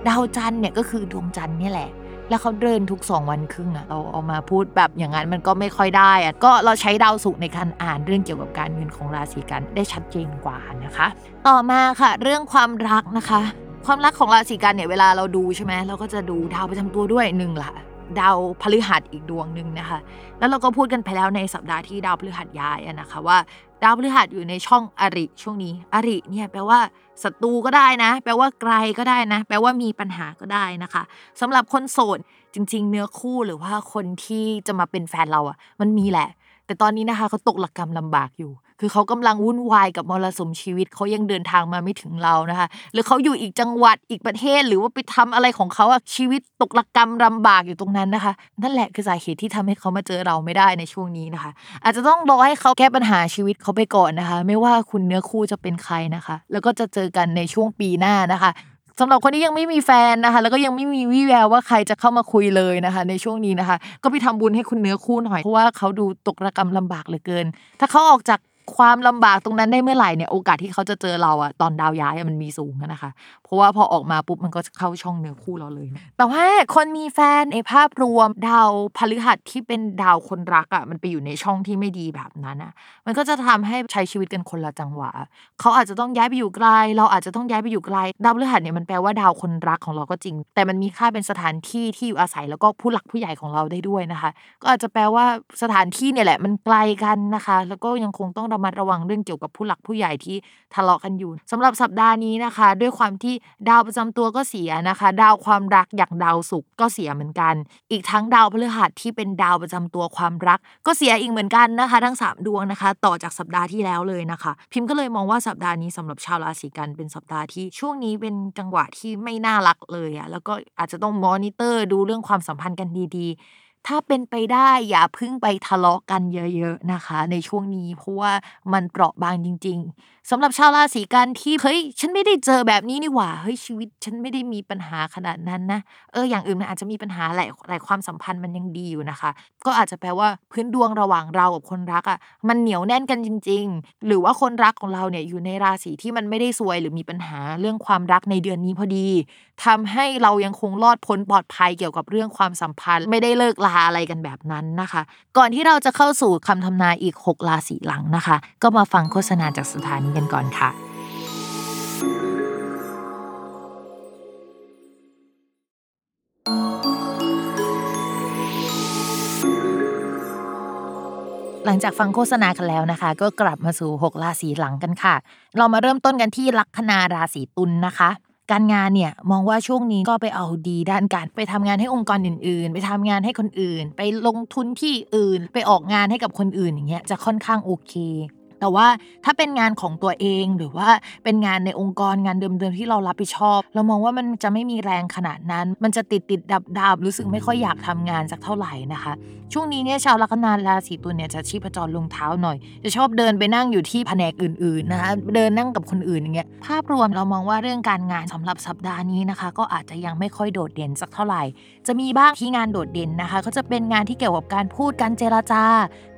ดาวจันทร์เนี่ยก็คือดวงจันทร์นี่แหละ แล้วเขาเดินทุกสองวันครึ่งอะเราเอามาพูดแบบอย่างนั้นมันก็ไม่ค่อยได้อะก็เราใช้ดาวศุกร์ในการอ่านเรื่องเกี่ยวกับการเงินของราศีกันได้ชัดเจนกว่านะคะ ต่อมาค่ะ เรื่องความรักนะคะ ความรักของราศีกันเนี่ยเวลาเราดูใช่ไหมเราก็จะดูดาวประจำตัวด้วยหนึ่งละดาวพฤหัสอีกดวงหนึ่งนะคะ แล้วเราก็พูดกันไปแล้วในสัปดาห์ที่ดาวพฤหัสย้ายนะคะว่า ดาวพฤหัสอยู่ในช่องอริช่วงนี้ อริเนี่ยแปลว่าศัตรูก็ได้นะ แปลว่าไกลก็ได้นะ แปลว่ามีปัญหาก็ได้นะคะสำหรับคนโสดจริง ๆ เนื้อคู่หรือว่าคนที่จะมาเป็นแฟนเราอะ่ะ มันมีแหละ แต่ตอนนี้นะคะเขาตกหลักกรรมลำบากอยู่ คือเขากำลังวุ่นวายกับมรสุมชีวิตเขายังเดินทางมาไม่ถึงเรานะคะ หรือเขาอยู่อีกจังหวัดอีกประเทศ หรือว่าไปทำอะไรของเขาอะชีวิตตกหลักกรรมลำบากอยู่ตรงนั้นนะคะ นั่นแหละคือสาเหตุที่ทำให้เขามาเจอเราไม่ได้ในช่วงนี้นะคะ อาจจะต้องรอให้เขาแก้ปัญหาชีวิตเขาไปก่อนนะคะ ไม่ว่าคุณเนื้อคู่จะเป็นใครนะคะ แล้วก็จะเจอกันในช่วงปีหน้านะคะ สำหรับคนที่ยังไม่มีแฟนนะคะ แล้วก็ยังไม่มีวี่แววว่าใครจะเข้ามาคุยเลยนะคะ ในช่วงนี้นะคะ ก็ไปทำบุญให้คุณเนื้อคู่หน่อยเพราะว่าเขาดูตกระกรรมลำบากเหลือเกิน ถ้าเขาออกจาก ความลำบากตรงนั้นได้เมื่อไหร่เนี่ยโอกาสที่เขาจะเจอเราอะตอนดาวย้ายมันมีสูงนะคะ เพราะว่าพอออกมาปุ๊บมันก็จะเข้าช่องเนื้อคู่เราเลย แต่ว่าคนมีแฟนในภาพรวมดาวพฤหัสที่เป็นดาวคนรักอะมันไปอยู่ในช่องที่ไม่ดีแบบนั้นอะมันก็จะทำให้ใช้ชีวิตกันคนละจังหวะเขาอาจจะต้องย้ายไปอยู่ไกลเราอาจจะต้องย้ายไปอยู่ไกลดาวพฤหัสเนี่ยมันแปลว่าดาวคนรักของเราก็จริง แต่มันมีค่าเป็นสถานที่ที่อยู่อาศัยแล้วก็ผู้หลักผู้ใหญ่ของเราได้ด้วยนะคะ ก็อาจจะแปลว่าสถานที่เนี่ยแหละมันไกลกันนะคะ แล้วก็ยังคงต้องระมัดระวังเรื่องเกี่ยวกับผู้หลักผู้ใหญ่ที่ทะเลาะกันอยู่สำหรับสัปดาห์นี้นะคะ ด้วยความที่ดาวประจำตัวก็เสียนะคะ ดาวความรักอย่างดาวศุกร์ก็เสียเหมือนกัน อีกทั้งดาวพฤหัสที่เป็นดาวประจำตัวความรัก ก็เสียอีกเหมือนกันนะคะ ทั้ง 3 ดวงนะคะ ต่อจากสัปดาห์ที่แล้วเลยนะคะ พิมพ์ก็เลยมองว่าสัปดาห์นี้สำหรับชาวราศีกันเป็นสัปดาห์ที่ช่วงนี้เป็นจังหวะที่ไม่น่ารักเลยอะแล้วก็อาจจะต้องมอนิเตอร์ดูเรื่องความสัมพันธ์กันดีๆ ถ้าเป็นไปได้อย่าพึ่งไปทะเลาะกันเยอะๆนะคะ ในช่วงนี้เพราะว่ามันเปราะบางจริง ๆสำหรับชาวราศีกันที่เฮ้ยฉันไม่ได้เจอแบบนี้นี่หว่าเฮ้ยชีวิตฉันไม่ได้มีปัญหาขนาดนั้นนะเอออย่างอื่นมันอาจจะมีปัญหาหลายหลายความสัมพันธ์มันยังดีอยู่นะคะ ก็อาจจะแปลว่าพื้นดวงระหว่างเรากับคนรักอะมันเหนียวแน่นกันจริง ๆ หรือว่าคนรักของเราเนี่ยอยู่ในราศีที่มันไม่ได้ซวยหรือมีปัญหาเรื่องความรักในเดือนนี้พอดี ทำให้เรายังคงรอดพ้นปลอดภัยเกี่ยวกับเรื่องความสัมพันธ์ ไม่ได้เลิกลาอะไรกันแบบนั้นนะคะ ก่อนที่เราจะเข้าสู่คำทำนายอีก 6 ราศีหลังนะคะ ก็มาฟังโฆษณาจากสถานีกันก่อนค่ะหลังจากฟังโฆษณากันแล้วนะคะ ก็กลับมาสู่ 6 ราศีหลังกันค่ะ เรามาเริ่มต้นกันที่ลัคนาราศีตุลนนะคะ การงานเนี่ยมองว่าช่วงนี้ก็ไปเอาดีด้านการไปทำงานให้องค์กรอื่น ๆ ไปทำงานให้คนอื่น ไปลงทุนที่อื่น ไปออกงานให้กับคนอื่นอย่างเงี้ยจะค่อนข้างโอเค แต่ว่าถ้าเป็นงานของตัวเองหรือว่าเป็นงานในองค์กรงานเดิมๆที่เรารับผิดชอบ เรามองว่ามันจะไม่มีแรงขนาดนั้น มันจะติดติดดับดับรู้สึกไม่ค่อยอยากทำงานสักเท่าไหร่นะคะ ช่วงนี้เนี่ยชาวลัคนาราศีตุลเนี่ยจะชีพจรลงเท้าหน่อย จะชอบเดินไปนั่งอยู่ที่แผนกอื่นๆนะคะเดินนั่งกับคนอื่นอย่างเงี้ยภาพรวมเรามองว่าเรื่องการงานสำหรับสัปดาห์นี้นะคะ ก็อาจจะยังไม่ค่อยโดดเด่นสักเท่าไหร่ จะมีบ้างที่งานโดดเด่นนะคะ ก็จะเป็นงานที่เกี่ยวกับการพูดการเจรจา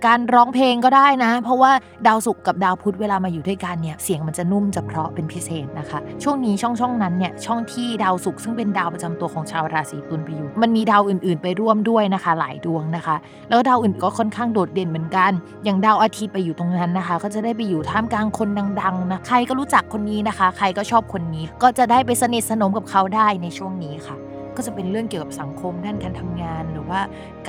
การร้องเพลงก็ได้นะ เพราะว่าดาวศุกร์กับดาวพุธเวลามาอยู่ด้วยกันเนี่ยเสียงมันจะนุ่มจะเพราะเป็นพิเศษนะคะ ช่วงนี้ช่องช่องนั้นเนี่ยช่องที่ดาวศุกร์ซึ่งเป็นดาวประจำตัวของชาวราศีตุลไปอยู่ มันมีดาวอื่นๆ ไปร่วมด้วยนะคะ หลายดวงนะคะ แล้วดาวอื่นก็ค่อนข้างโดดเด่นเหมือนกัน อย่างดาวอาทิตย์ไปอยู่ตรงนั้นนะคะ ก็จะได้ไปอยู่ท่ามกลางคนดังๆนะใครก็รู้จักคนนี้นะคะ ใครก็ชอบคนนี้ก็จะได้ไปสนิทสนมกับเขาได้ในช่วงนี้ค่ะ ก็จะเป็นเรื่องเกี่ยวกับสังคมด้านการทำงาน หรือว่า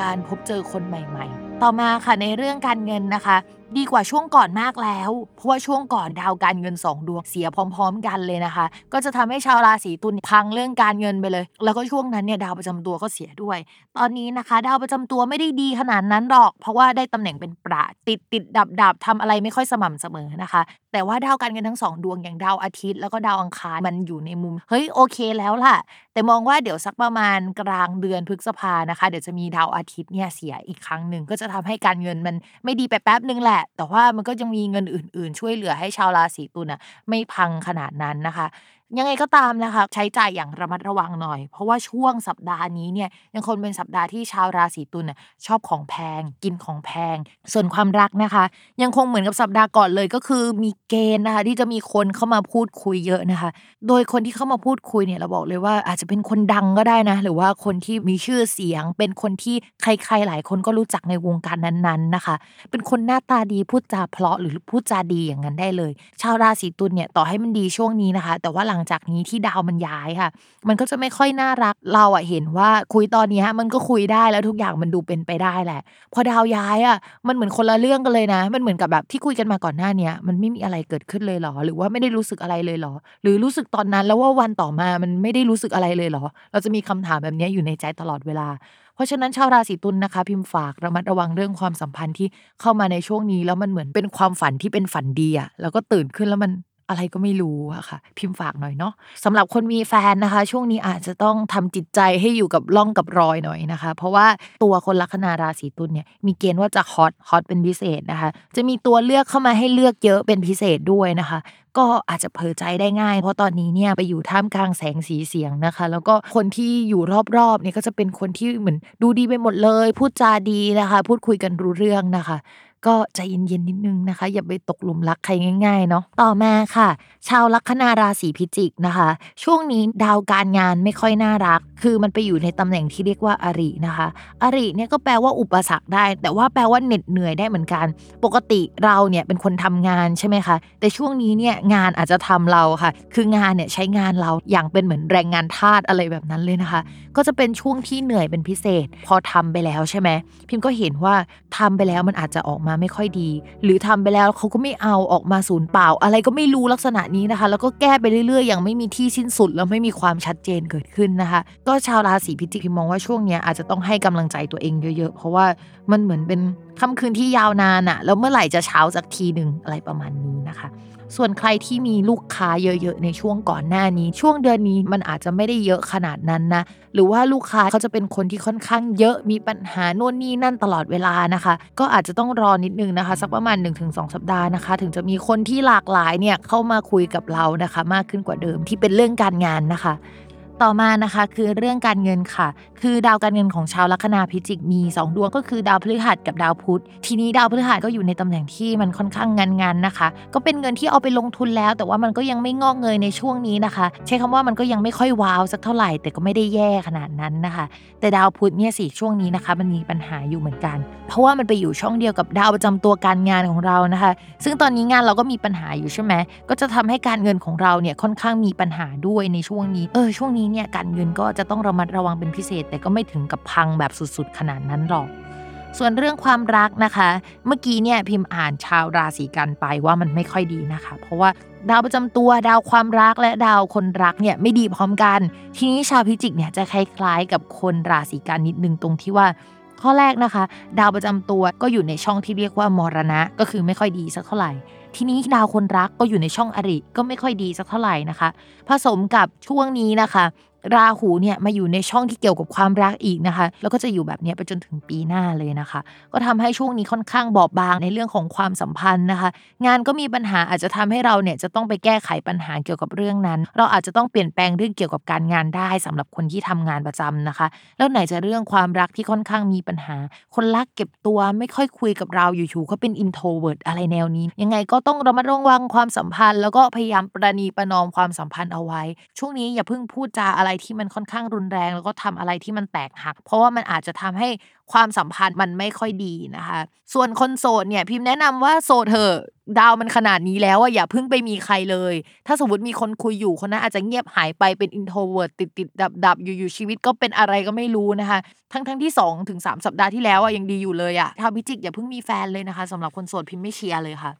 การพบเจอคนใหม่ ๆ ต่อมาค่ะในเรื่องการเงินนะคะ ดีกว่าช่วงก่อนมากแล้ว เพราะว่าช่วงก่อนดาวการเงิน 2 ดวงเสียพร้อม ๆ กันเลยนะคะ ก็จะทำให้ชาวราศีตุลพังเรื่องการเงินไปเลย แล้วก็ช่วงนั้นเนี่ยดาวประจำตัวก็เสียด้วย ตอนนี้นะคะ ดาวประจำตัวไม่ได้ดีขนาดนั้นหรอก เพราะว่าได้ตำแหน่งเป็นประติดติดดับดับทำอะไรไม่ค่อยสม่ำเสมอนะคะแต่ว่าดาวการเงินทั้งสองดวงอย่างดาวอาทิตย์ แล้วก็ดาวอังคารมันอยู่ในมุม เฮ้ยโอเคแล้วล่ะ แต่มองว่าเดี๋ยวสักประมาณกลางเดือนพฤษภานะคะ เดี๋ยวจะมีดาวอาทิตย์เนี่ยเสียอีกครั้งหนึ่งก็จะทำให้การเงินมันไม่ดีไปแป๊บนึงแหละ แต่ว่ามันก็ยังมีเงินอื่น ๆ ช่วยเหลือให้ชาวราศีตุลน่ะไม่พังขนาดนั้นนะคะ ยังไงก็ตามนะคะ ใช้จ่ายอย่างระมัดระวังหน่อย เพราะว่าช่วงสัปดาห์นี้เนี่ยยังคงเป็นสัปดาห์ที่ชาวราศีตุลน่ะชอบของแพง กินของแพง ส่วนความรักนะคะ ยังคงเหมือนกับสัปดาห์ก่อนเลยก็คือมีเกณฑ์นะคะที่จะมีคนเข้ามาพูดคุยเยอะนะคะ โดยคนที่เข้ามาพูดคุยเนี่ยเราบอกเลยว่าอาจจะเป็นคนดังก็ได้นะ หรือว่าคนที่มีชื่อเสียง เป็นคนที่ใครๆหลายคนก็รู้จักในวงการนั้นๆนะคะ เป็นคนหน้าตาดีพูดจาเพราะหรือพูดจาดีอย่างนั้นได้เลย ชาวราศีตุลเนี่ยต่อให้มันดีช่วงนี้นะคะ แต่ว่าหลังงจากนี้ที่ดาวมันย้ายค่ะ มันก็จะไม่ค่อยน่ารักเราอะเห็นว่าคุยตอนนี้ยมันก็คุยได้แล้วทุกอย่างมันดูเป็นไปได้แหละ พอดาวย้ายอะมันเหมือนคนละเรื่องกันเลยนะ มันเหมือนกับแบบที่คุยกันมาก่อนหน้าเนี้ยมันไม่มีอะไรเกิดขึ้นเลยหรอ หรือว่าไม่ได้รู้สึกอะไรเลยหรอ หรือรู้สึกตอนนั้นแล้วว่าวันต่อมามันไม่ได้รู้สึกอะไรเลยหรอ เราจะมีคำถามแบบนี้อยู่ในใจตลอดเวลาเพราะฉะนั้นชาวราศีตุลนะคะ พิมพ์ฝากระมัดระวังเรื่องความสัมพันธ์ที่เข้ามาในช่วงนี้ แล้วมันเหมือนเป็นความฝันที่เป็นฝันดีอะแล้วก็ตื่นขึ้นแล้วมัน อะไรก็ไม่รู้อะค่ะ พิมพ์ฝากหน่อยเนาะสำหรับคนมีแฟนนะคะ ช่วงนี้อาจจะต้องทำจิตใจให้อยู่กับร่องกับรอยหน่อยนะคะ เพราะว่าตัวคนลัคนาราศีตุลเนี่ยมีเกณฑ์ว่าจะฮอตฮอตเป็นพิเศษนะคะ จะมีตัวเลือกเข้ามาให้เลือกเยอะเป็นพิเศษด้วยนะคะก็อาจจะเผลอใจได้ง่าย เพราะตอนนี้เนี่ยไปอยู่ท่ามกลางแสงสีเสียงนะคะ แล้วก็คนที่อยู่รอบๆเนี่ยก็จะเป็นคนที่เหมือนดูดีไปหมดเลย พูดจาดีนะคะ พูดคุยกันรู้เรื่องนะคะ ก็ใจเย็นๆนิดนึงนะคะ อย่าไปตกหลุมรักใครง่ายๆเนาะต่อมาค่ะ ชาวลัคนาราศีพิจิกนะคะ ช่วงนี้ดาวการงานไม่ค่อยน่ารัก คือมันไปอยู่ในตำแหน่งที่เรียกว่าอรินะคะอริเนี่ยก็แปลว่าอุปสรรคได้ แต่ว่าแปลว่าเหน็ดเหนื่อยได้เหมือนกัน ปกติเราเนี่ยเป็นคนทำงานใช่ไหมคะแต่ช่วงนี้เนี่ยงานอาจจะทำเราค่ะ คืองานเนี่ยใช้งานเราอย่างเป็นเหมือนแรงงานทาสอะไรแบบนั้นเลยนะคะ ก็จะเป็นช่วงที่เหนื่อยเป็นพิเศษ พอทำไปแล้วใช่ไหมพิมพ์ก็เห็นว่าทำไปแล้วมันอาจจะออกมาไม่ค่อยดี หรือทำไปแล้วเขาก็ไม่เอาออกมาศูนย์เปล่า อะไรก็ไม่รู้ลักษณะนี้นะคะ แล้วก็แก้ไปเรื่อยๆ อย่างไม่มีที่สิ้นสุดแล้วไม่มีความชัดเจนเกิดขึ้นนะคะ ก็ชาวราศีพิจิกพิมมองว่าช่วงนี้อาจจะต้องให้กำลังใจตัวเองเยอะๆ เพราะว่ามันเหมือนเป็นค่ำคืนที่ยาวนานอะแล้วเมื่อไหร่จะเช้าสักทีหนึ่งอะไรประมาณนี้นะคะ ส่วนใครที่มีลูกค้าเยอะๆ ในช่วงก่อนหน้านี้ ช่วงเดือนนี้มันอาจจะไม่ได้เยอะขนาดนั้นนะ หรือว่าลูกค้าเขาจะเป็นคนที่ค่อนข้างเยอะมีปัญหาโน่นนี่นั่นตลอดเวลานะคะ ก็อาจจะต้องรอนิดนึงนะคะ สักประมาณ 1-2 สัปดาห์นะคะ ถึงจะมีคนที่หลากหลายเนี่ยเข้ามาคุยกับเรานะคะ มากขึ้นกว่าเดิมที่เป็นเรื่องการงานนะคะ ต่อมานะคะคือเรื่องการเงินค่ะ คือดาวการเงินของชาวลัคนาพิจิกมี 2 ดวงก็คือดาวพฤหัสกับดาวพุธ ทีนี้ดาวพฤหัสก็อยู่ในตำแหน่งที่มันค่อนข้างงานงานนะคะ ก็เป็นเงินที่เอาไปลงทุนแล้ว แต่ว่ามันก็ยังไม่งอกเงยในช่วงนี้นะคะ ใช้คำว่ามันก็ยังไม่ค่อยว้าวสักเท่าไหร่ แต่ก็ไม่ได้แย่ขนาดนั้นนะคะ แต่ดาวพุธเนี่ยสิช่วงนี้นะคะมันมีปัญหาอยู่เหมือนกัน เพราะว่ามันไปอยู่ช่องเดียวกับดาวประจำตัวการงานของเรานะคะ ซึ่งตอนนี้งานเราก็มีปัญหาอยู่ใช่ไหมก็จะทำให้การเงินของเราเนี่ยค่อนข้างมีปัญหาด้วยในช่วงนี้เออช่วงนี้เนี่ยการเงินก็จะต้องระมัดระวังเป็นพิเศษ แต่ก็ไม่ถึงกับพังแบบสุดๆ ขนาดนั้นหรอก ส่วนเรื่องความรักนะคะ เมื่อกี้เนี่ยพิมพ์อ่านชาวราศีกันไปว่ามันไม่ค่อยดีนะคะ เพราะว่าดาวประจำตัวดาวความรักและดาวคนรักเนี่ยไม่ดีพร้อมกัน ทีนี้ชาวพิจิกเนี่ยจะคล้ายๆ กับคนราศีกันนิดนึงตรงที่ว่าข้อแรกนะคะ ดาวประจำตัวก็อยู่ในช่องที่เรียกว่ามรณะ ก็คือไม่ค่อยดีสักเท่าไหร่ ทีนี้ดาวคนรักก็อยู่ในช่องอริก็ไม่ค่อยดีสักเท่าไหร่นะคะ ผสมกับช่วงนี้นะคะ ราหูเนี่ยมาอยู่ในช่องที่เกี่ยวกับความรักอีกนะคะ แล้วก็จะอยู่แบบนี้ไปจนถึงปีหน้าเลยนะคะ ก็ทำให้ช่วงนี้ค่อนข้างบอบบางในเรื่องของความสัมพันธ์นะคะ งานก็มีปัญหาอาจจะทำให้เราเนี่ยจะต้องไปแก้ไขปัญหาเกี่ยวกับเรื่องนั้น เราอาจจะต้องเปลี่ยนแปลงเรื่องเกี่ยวกับการงานได้สำหรับคนที่ทำงานประจำนะคะ แล้วไหนจะเรื่องความรักที่ค่อนข้างมีปัญหา คนรักเก็บตัวไม่ค่อยคุยกับเราอยู่ๆเขาเป็น introvert อะไรแนวนี้ ยังไงก็ต้องระมัดระวังความสัมพันธ์ แล้วก็พยายามประนีประนอมความสัมพันธ์เอาไว้ ช่วงนี้อย่าเพิ่งพูดจาอะไรที่มันค่อนข้างรุนแรง แล้วก็ทำอะไรที่มันแตกหัก เพราะว่ามันอาจจะทำให้ความสัมพันธ์มันไม่ค่อยดีนะคะ ส่วนคนโสดเนี่ยพิมพ์แนะนำว่าโสดเถอะดาวมันขนาดนี้แล้วอะอย่าเพิ่งไปมีใครเลย ถ้าสมมติมีคนคุยอยู่คนนั้นอาจจะเงียบหายไปเป็น introvert ติดติดดับดับอยู่ๆชีวิตก็เป็นอะไรก็ไม่รู้นะคะ ทั้งทั้งที่2ถึง3สัปดาห์ที่แล้วอะยังดีอยู่เลยอะถ้าพิจิกอย่าเพิ่งมีแฟนเลยนะคะสำหรับคนโสดพิมพ์ไม่เชียร์เลยค่ะ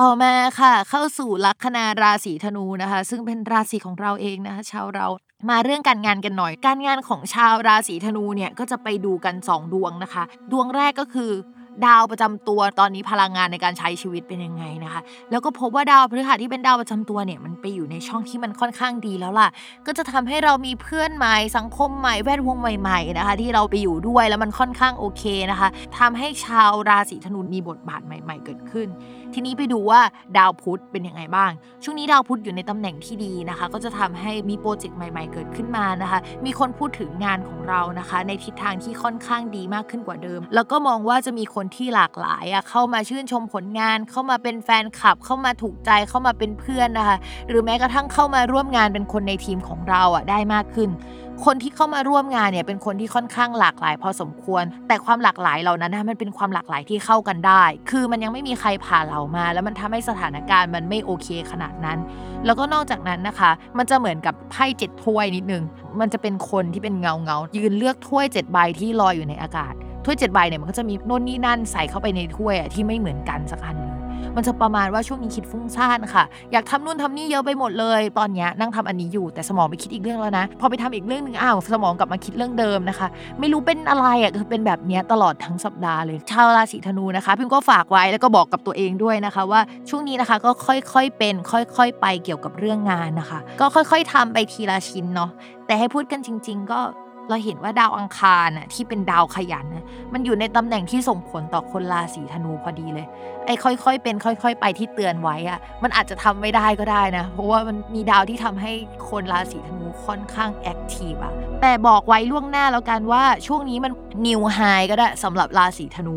ต่อมาค่ะเข้าสู่ลัคนาราศีธนูนะคะ ซึ่งเป็นราศีของเราเองนะคะ ชาวเรา มาเรื่องการงานกันหน่อย การงานของชาวราศีธนูเนี่ยก็จะไปดูกัน 2 ดวงนะคะ ดวงแรกก็คือ ดาวประจำตัวตอนนี้พลังงานในการใช้ชีวิตเป็นยังไงนะคะ แล้วก็พบว่าดาวพฤหัสที่เป็นดาวประจำตัวเนี่ยมันไปอยู่ในช่องที่มันค่อนข้างดีแล้วล่ะ ก็จะทำให้เรามีเพื่อนใหม่สังคมใหม่แวดวงใหม่ๆนะคะ ที่เราไปอยู่ด้วยแล้วมันค่อนข้างโอเคนะคะทำให้ชาวราศีธนูมีบทบาทใหม่ ๆ เกิดขึ้นทีนี้ไปดูว่าดาวพุธเป็นยังไงบ้าง ช่วงนี้ดาวพุธอยู่ในตำแหน่งที่ดีนะคะ ก็จะทำให้มีโปรเจกต์ใหม่ ๆ เกิดขึ้นมานะคะ มีคนพูดถึงงานของเรานะคะ ในทิศทางที่ค่อนข้างดีมากขึ้นกว่าเดิม แล้วก็มองว่าจะมีคนที่หลากหลายอะเข้ามาชื่นชมผลงาน เข้ามาเป็นแฟนคลับ เข้ามาถูกใจเข้ามาเป็นเพื่อนนะคะ หรือแม้กระทั่งเข้ามาร่วมงานเป็นคนในทีมของเราอะได้มากขึ้นคนที่เข้ามาร่วมงานเนี่ยเป็นคนที่ค่อนข้างหลากหลาย พอสมควร แต่ความหลากหลายเหล่านั้นนะมันเป็นความหลากหลายที่เข้ากันได้ คือมันยังไม่มีใครผ่าเรามา แล้วมันทำให้สถานการณ์มันไม่โอเคขนาดนั้น แล้วก็นอกจากนั้นนะคะ มันจะเหมือนกับไพ่เจ็ดถ้วยนิดนึง มันจะเป็นคนที่เป็นเงาเงายืนเลือกถ้วยเจ็ดใบที่ลอยอยู่ในอากาศถ้วยเจ็ดใบเนี่ยมันก็จะมีโน่นนี่นั่นใส่เข้าไปในถ้วยที่ไม่เหมือนกันสักอันนึง มันจะประมาณว่าช่วงนี้คิดฟุ้งซ่านค่ะ อยากทำนู่นทำนี่เยอะไปหมดเลย ตอนนี้นั่งทำอันนี้อยู่แต่สมองไปคิดอีกเรื่องแล้วนะ พอไปทำอีกเรื่องหนึ่งอ้าวสมองกลับมาคิดเรื่องเดิมนะคะ ไม่รู้เป็นอะไรอะคือเป็นแบบนี้ตลอดทั้งสัปดาห์เลยชาวราศีธนูนะคะพิมก็ฝากไว้แล้วก็บอกกับตัวเองด้วยนะคะ ว่าช่วงนี้นะคะก็ค่อยๆเป็น ค่อยๆไปเกี่ยวกับเรื่องงานนะคะ ก็ค่อย ๆทำไปทีละชิ้นเนาะแต่ให้พูดกันจริง ๆ ก็ เราเห็นว่าดาวอังคารน่ะที่เป็นดาวขยันนะมันอยู่ในตำแหน่งที่ส่งผลต่อคนราศีธนูพอดีเลย ไอ้ค่อยๆ เป็นค่อย ๆ ไปที่เตือนไว้อะมันอาจจะทำไม่ได้ก็ได้นะ เพราะว่ามันมีดาวที่ทำให้คนราศีธนูค่อนข้าง active อะแต่บอกไว้ล่วงหน้าแล้วกันว่าช่วงนี้มัน new high ก็ได้สำหรับราศีธนู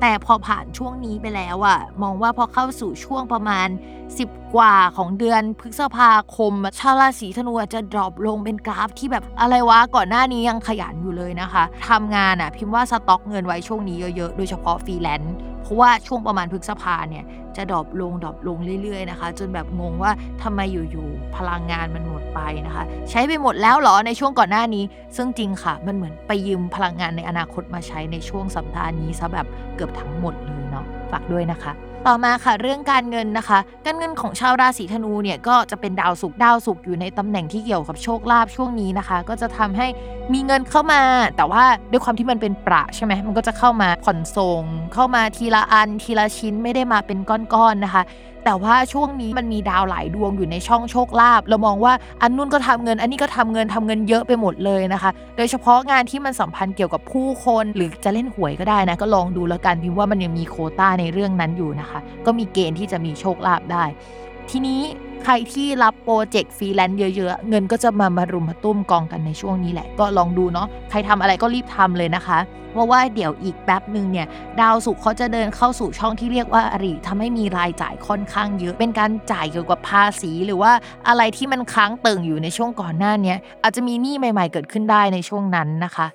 แต่พอผ่านช่วงนี้ไปแล้วอะมองว่าพอเข้าสู่ช่วงประมาณ 10 กว่าของเดือนพฤษภาคม ชาวราศีธนูจะ drop ลงเป็นกราฟที่แบบอะไรวะก่อนหน้านี้ยังขยันอยู่เลยนะคะทำงานอะพิมพ์ว่าสต็อกเงินไว้ช่วงนี้เยอะๆ โดยเฉพาะฟรีแลนซ์ เพราะว่าช่วงประมาณพฤษภาเนี่ยจะ drop ลง drop ลงเรื่อยๆนะคะ จนแบบงงว่าทำไมอยู่ๆพลังงานมันหมดไปนะคะ ใช้ไปหมดแล้วเหรอในช่วงก่อนหน้านี้ ซึ่งจริงค่ะ มันเหมือนไปยืมพลังงานในอนาคตมาใช้ในช่วงสัปดาห์นี้ซะแบบเกือบทั้งหมดเลยเนาะฝากด้วยนะคะต่อมาค่ะเรื่องการเงินนะคะ การเงินของชาวราศีธนูเนี่ยก็จะเป็นดาวศุกร์ดาวศุกร์อยู่ในตำแหน่งที่เกี่ยวกับโชคลาภช่วงนี้นะคะ ก็จะทำให้มีเงินเข้ามา แต่ว่าด้วยความที่มันเป็นประใช่ไหมมันก็จะเข้ามาผ่อนส่งเข้ามาทีละอันทีละชิ้นไม่ได้มาเป็นก้อนๆนะคะแต่ว่าช่วงนี้มันมีดาวหลายดวงอยู่ในช่องโชคลาภเรามองว่าอันนู้นก็ทำเงิน อันนี้ก็ทำเงินทำเงินเยอะไปหมดเลยนะคะ โดยเฉพาะงานที่มันสัมพันธ์เกี่ยวกับผู้คนหรือจะเล่นหวยก็ได้นะก็ลองดูแล้วกันพิมพ์ว่ามันยังมีโควตาในเรื่องนั้นอยู่นะคะก็มีเกณฑ์ที่จะมีโชคลาภได้ ทีนี้ใครที่รับ project freelance เยอะๆ เงินก็จะมามารุมมาตุ้มกองกันในช่วงนี้แหละ ก็ลองดูเนาะ ใครทำอะไรก็รีบทำเลยนะคะ เพราะว่าเดี๋ยวอีกแป๊บหนึ่งเนี่ย ดาวศุกร์เขาจะเดินเข้าสู่ช่องที่เรียกว่าอริทำให้มีรายจ่ายค่อนข้างเยอะ เป็นการจ่ายเกี่ยวกับภาษีหรือว่าอะไรที่มันค้างเติ่งอยู่ในช่วงก่อนหน้านี้อาจจะมีหนี้ใหม่ ๆ เกิดขึ้นได้ในช่วงนั้นนะคะ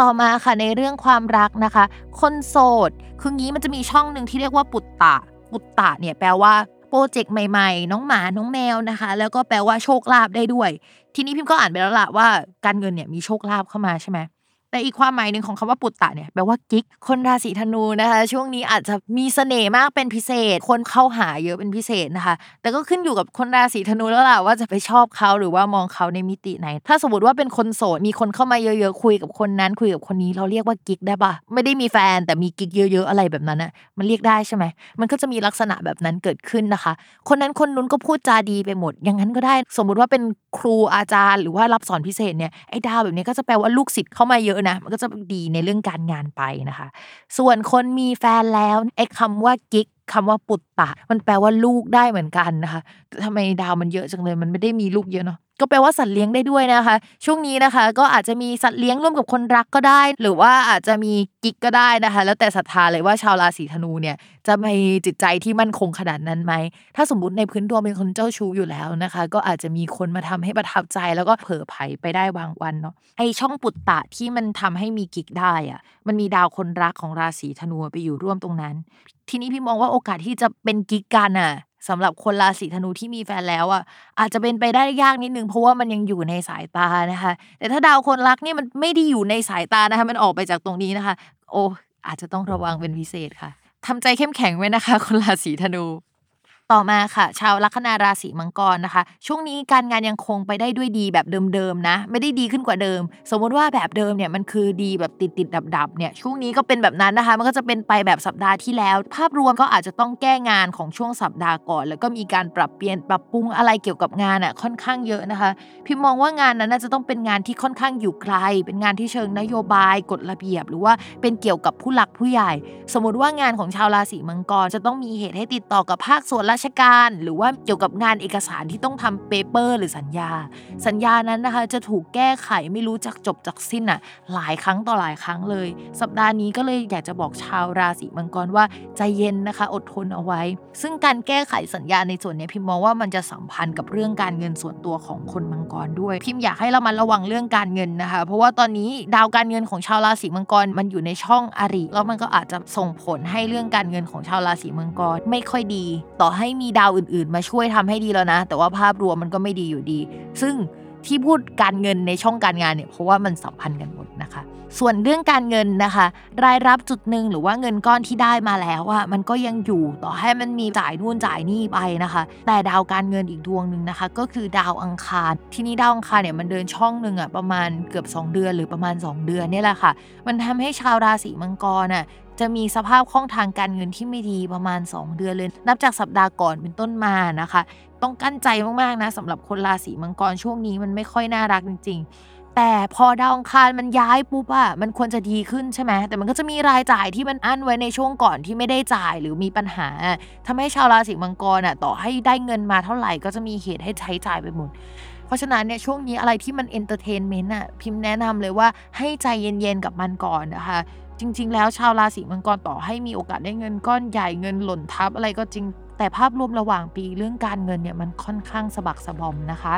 ต่อมาค่ะในเรื่องความรักนะคะ คนโสด คืองี้มันจะมีช่องหนึ่งที่เรียกว่าปุตตะ ปุตตะเนี่ยแปลว่าโปรเจกต์ใหม่ๆ น้องหมา น้องแมวนะคะ แล้วก็แปลว่าโชคลาภได้ด้วย ทีนี้พิมพ์ก็อ่านไปแล้วล่ะว่าการเงินเนี่ยมีโชคลาภเข้ามาใช่ไหม แต่อีกความหมายหนึ่งของคำว่าปุตตะเนี่ยแปลว่ากิ๊กคนราศีธนูนะคะ ช่วงนี้อาจจะมีเสน่ห์มากเป็นพิเศษ คนเข้าหาเยอะเป็นพิเศษนะคะ แต่ก็ขึ้นอยู่กับคนราศีธนูแล้วล่ะว่าจะไปชอบเขาหรือว่ามองเขาในมิติไหน ถ้าสมมติว่าเป็นคนโสดมีคนเข้ามาเยอะๆคุยกับคนนั้นคุยกับคนนี้เราเรียกว่ากิ๊กได้ปะไม่ได้มีแฟนแต่มีกิ๊กเยอะ ๆ อะไรแบบนั้นอะมันเรียกได้ใช่ไหมมันก็จะมีลักษณะแบบนั้นเกิดขึ้นนะคะ คนนั้นคนนู้นก็พูดจาดีไปหมด อย่างนั้นก็ได้ สมมุติว่าเป็นครูอาจารย์ หรือว่ารับสอนพิเศษเนี่ยไอ้ดาวแบบนี้ก็จะแปลว่าลูกศิษย์เข้ามาเยอะนะ มันก็จะดีในเรื่องการงานไปนะคะ ส่วนคนมีแฟนแล้วไอ้คำว่ากิ๊กคำว่าปุตตะ มันแปลว่าลูกได้เหมือนกันนะคะทำไมดาวมันเยอะจังเลย มันไม่ได้มีลูกเยอะเนาะ ก็แปลว่าสัตว์เลี้ยงได้ด้วยนะคะ ช่วงนี้นะคะ ก็อาจจะมีสัตว์เลี้ยงร่วมกับคนรักก็ได้ หรือว่าอาจจะมีกิ๊กก็ได้นะคะ แล้วแต่ศรัทธาเลยว่าชาวราศีธนูเนี่ยจะมีจิตใจที่มั่นคงขนาดนั้นไหม ถ้าสมมติในพื้นดวงเป็นคนเจ้าชู้อยู่แล้วนะคะ ก็อาจจะมีคนมาทำให้ประทับใจแล้วก็เผลอไผไปได้บางวันเนาะไอช่องปุตตะที่มันทำให้มีกิ๊กได้อะมันมีดาวคนรักของราศีธนูไปอยู่ร่วมตรงนั้น ทีนี้พี่มองว่าโอกาสที่จะเป็นกิ๊กกันอะ สำหรับคนราศีธนูที่มีแฟนแล้วอะอาจจะเป็นไปได้ยากนิดนึงเพราะว่ามันยังอยู่ในสายตานะคะ แต่ถ้าดาวคนรักนี่มันไม่ได้อยู่ในสายตานะคะ มันออกไปจากตรงนี้นะคะ โอ้อาจจะต้องระวังเป็นพิเศษค่ะทำใจเข้มแข็งไว้นะคะ คนราศีธนู ต่อมาค่ะ ชาวลัคนาราศีมังกรนะคะ ช่วงนี้การงานยังคงไปได้ด้วยดีแบบเดิมๆนะ ไม่ได้ดีขึ้นกว่าเดิม สมมติว่าแบบเดิมเนี่ยมันคือดีแบบติดติดดับดับๆเนี่ยช่วงนี้ก็เป็นแบบนั้นนะคะ มันก็จะเป็นไปแบบสัปดาห์ที่แล้ว ภาพรวมก็อาจจะต้องแก้งานของช่วงสัปดาห์ก่อน แล้วก็มีการปรับเปลี่ยนปรับปรุงอะไรเกี่ยวกับงานอะค่อนข้างเยอะนะคะ พิมมองว่างานนั้นน่าจะต้องเป็นงานที่ค่อนข้างอยู่ไกล เป็นงานที่เชิงนโยบายกฎระเบียบ หรือว่าเป็นเกี่ยวกับผู้หลักผู้ใหญ่ สมมติว่างานของชาวราศีมังกรจะต้องมีเหตุให้ติดต่อกับภาคส่วนราชการ หรือว่าเกี่ยวกับงานเอกสารที่ต้องทำเปเปอร์ หรือสัญญา สัญญานั้นนะคะ จะถูกแก้ไขไม่รู้จักจบจากสิ้นอะหลายครั้งต่อหลายครั้งเลย สัปดาห์นี้ก็เลยอยากจะบอกชาวราศีมังกรว่าใจเย็นนะคะ อดทนเอาไว้ ซึ่งการแก้ไขสัญญาในส่วนนี้พิมมองว่ามันจะสัมพันธ์กับเรื่องการเงินส่วนตัวของคนมังกรด้วย พิมอยากให้เรามาระวังเรื่องการเงินนะคะ เพราะว่าตอนนี้ดาวการเงินของชาวราศีมังกรมันอยู่ในช่องอริแล้วมันก็อาจจะส่งผลให้เรื่องการเงินของชาวราศีมังกรไม่ค่อยดี ต่อใให้มีดาวอื่นๆ มาช่วยทำให้ดีแล้วนะ แต่ว่าภาพรวมมันก็ไม่ดีอยู่ดี ซึ่งที่พูดการเงินในช่องการงานเนี่ยเพราะว่ามันสัมพันธ์กันหมดนะคะ ส่วนเรื่องการเงินนะคะ รายรับจุดหนึ่งหรือว่าเงินก้อนที่ได้มาแล้วอะมันก็ยังอยู่ต่อให้มันมีจ่ายนู่นจ่ายนี่ไปนะคะ แต่ดาวการเงินอีกดวงหนึ่งนะคะ ก็คือดาวอังคาร ที่นี้ดาวอังคารเนี่ยมันเดินช่องหนึ่งอะประมาณเกือบ 2 เดือนหรือประมาณ 2 เดือนนี่แหละค่ะ มันทำให้ชาวราศีมังกรอะ จะมีสภาพคล่องทางการเงินที่ไม่ดีประมาณ 2 เดือนเลย นับจากสัปดาห์ก่อนเป็นต้นมานะคะ ต้องกั้นใจมากๆนะสำหรับคนราศีมังกรช่วงนี้มันไม่ค่อยน่ารักจริง ๆ แต่พอดาวอังคารมันย้ายปุ๊บอะมันควรจะดีขึ้นใช่ไหมแต่มันก็จะมีรายจ่ายที่มันอั้นไว้ในช่วงก่อนที่ไม่ได้จ่ายหรือมีปัญหาทำให้ชาวราศีมังกรอะต่อให้ได้เงินมาเท่าไหร่ก็จะมีเหตุให้ใช้จ่ายไปหมดเพราะฉะนั้นเนี่ยช่วงนี้อะไรที่มัน entertainment อะพิมพ์แนะนำเลยว่าให้ใจเย็นๆกับมันก่อนนะคะ จริง ๆ แล้วชาวราศีมังกรต่อให้มีโอกาสได้เงินก้อนใหญ่เงินหล่นทับอะไรก็จริง แต่ภาพรวมระหว่างปีเรื่องการเงินเนี่ยมันค่อนข้างสะบักสะบอมนะคะ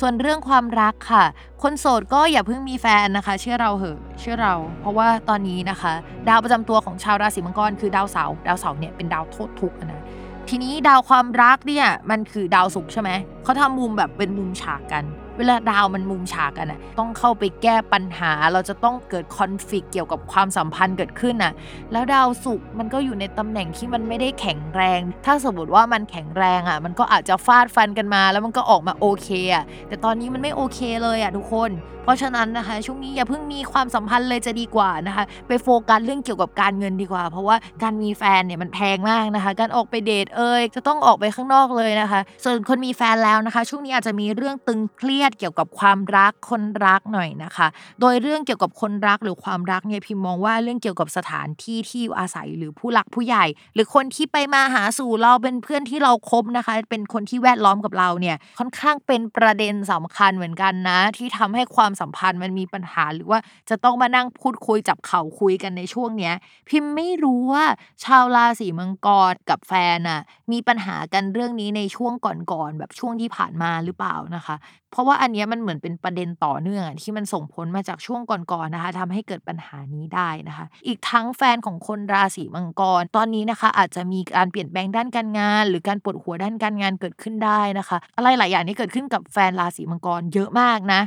ส่วนเรื่องความรักค่ะ คนโสดก็อย่าเพิ่งมีแฟนนะคะ เชื่อเราเหอะเชื่อเรา เพราะว่าตอนนี้นะคะ ดาวประจำตัวของชาวราศีมังกรคือดาวเสาร์ดาวเสาร์เนี่ยเป็นดาวโทษทุกข์นะทีนี้ดาวความรักเนี่ยมันคือดาวศุกร์ใช่ไหมเขาทำมุมแบบเป็นมุมฉากกัน เวลาดาวมันมุมฉากกันอะต้องเข้าไปแก้ปัญหา เราจะต้องเกิดคอนฟ lict เกี่ยวกับความสัมพันธ์เกิดขึ้นอะแล้วดาวศุกร์มันก็อยู่ในตำแหน่งที่มันไม่ได้แข็งแรง ถ้าสมมติว่ามันแข็งแรงอะมันก็อาจจะฟาดฟันกันมา แล้วมันก็ออกมาโอเคอะแต่ตอนนี้มันไม่โอเคเลยอะทุกคนเพราะฉะนั้นนะคะช่วงนี้อย่าเพิ่งมีความสัมพันธ์เลยจะดีกว่านะคะไปโฟกัสเรื่องเกี่ยวกับการเงินดีกว่า เพราะว่าการมีแฟนเนี่ยมันแพงมากนะคะ การออกไปเดทเอ่ยจะต้องออกไปข้างนอกเลยนะคะ ส่วนคนมีแฟนแล้วนะคะ ช่วงนี้อาจจะมีเรื่องตึงเครียดเกี่ยวกับความรักคนรักหน่อยนะคะ โดยเรื่องเกี่ยวกับคนรักหรือความรักเนี่ยพิมมองว่าเรื่องเกี่ยวกับสถานที่ที่อยู่อาศัยหรือผู้หลักผู้ใหญ่ หรือคนที่ไปมาหาสู่เราเป็นเพื่อนที่เราคบนะคะ เป็นคนที่แวดล้อมกับเราเนี่ยค่อนข้างเป็นประเด็นสำคัญเหมือนกันนะ ที่ทำให้ความสัมพันธ์มันมีปัญหาหรือว่าจะต้องมานั่งพูดคุยจับเข่าคุยกันในช่วงเนี้ย พิมไม่รู้ว่าชาวราศีมังกรกับแฟนน่ะมีปัญหากันเรื่องนี้ในช่วงก่อนๆแบบช่วงที่ผ่านมาหรือเปล่านะคะ เพราะว่าอันเนี้ยมันเหมือนเป็นประเด็นต่อเนื่องอะที่มันส่งผลมาจากช่วงก่อนๆนะคะทำให้เกิดปัญหานี้ได้นะคะ อีกทั้งแฟนของคนราศีมังกร ตอนนี้นะคะ อาจจะมีการเปลี่ยนแปลงด้านการงาน หรือการปวดหัวด้านการงานเกิดขึ้นได้นะคะ อะไรหลายอย่างที่เกิดขึ้นกับแฟนราศีมังกรเยอะมากนะ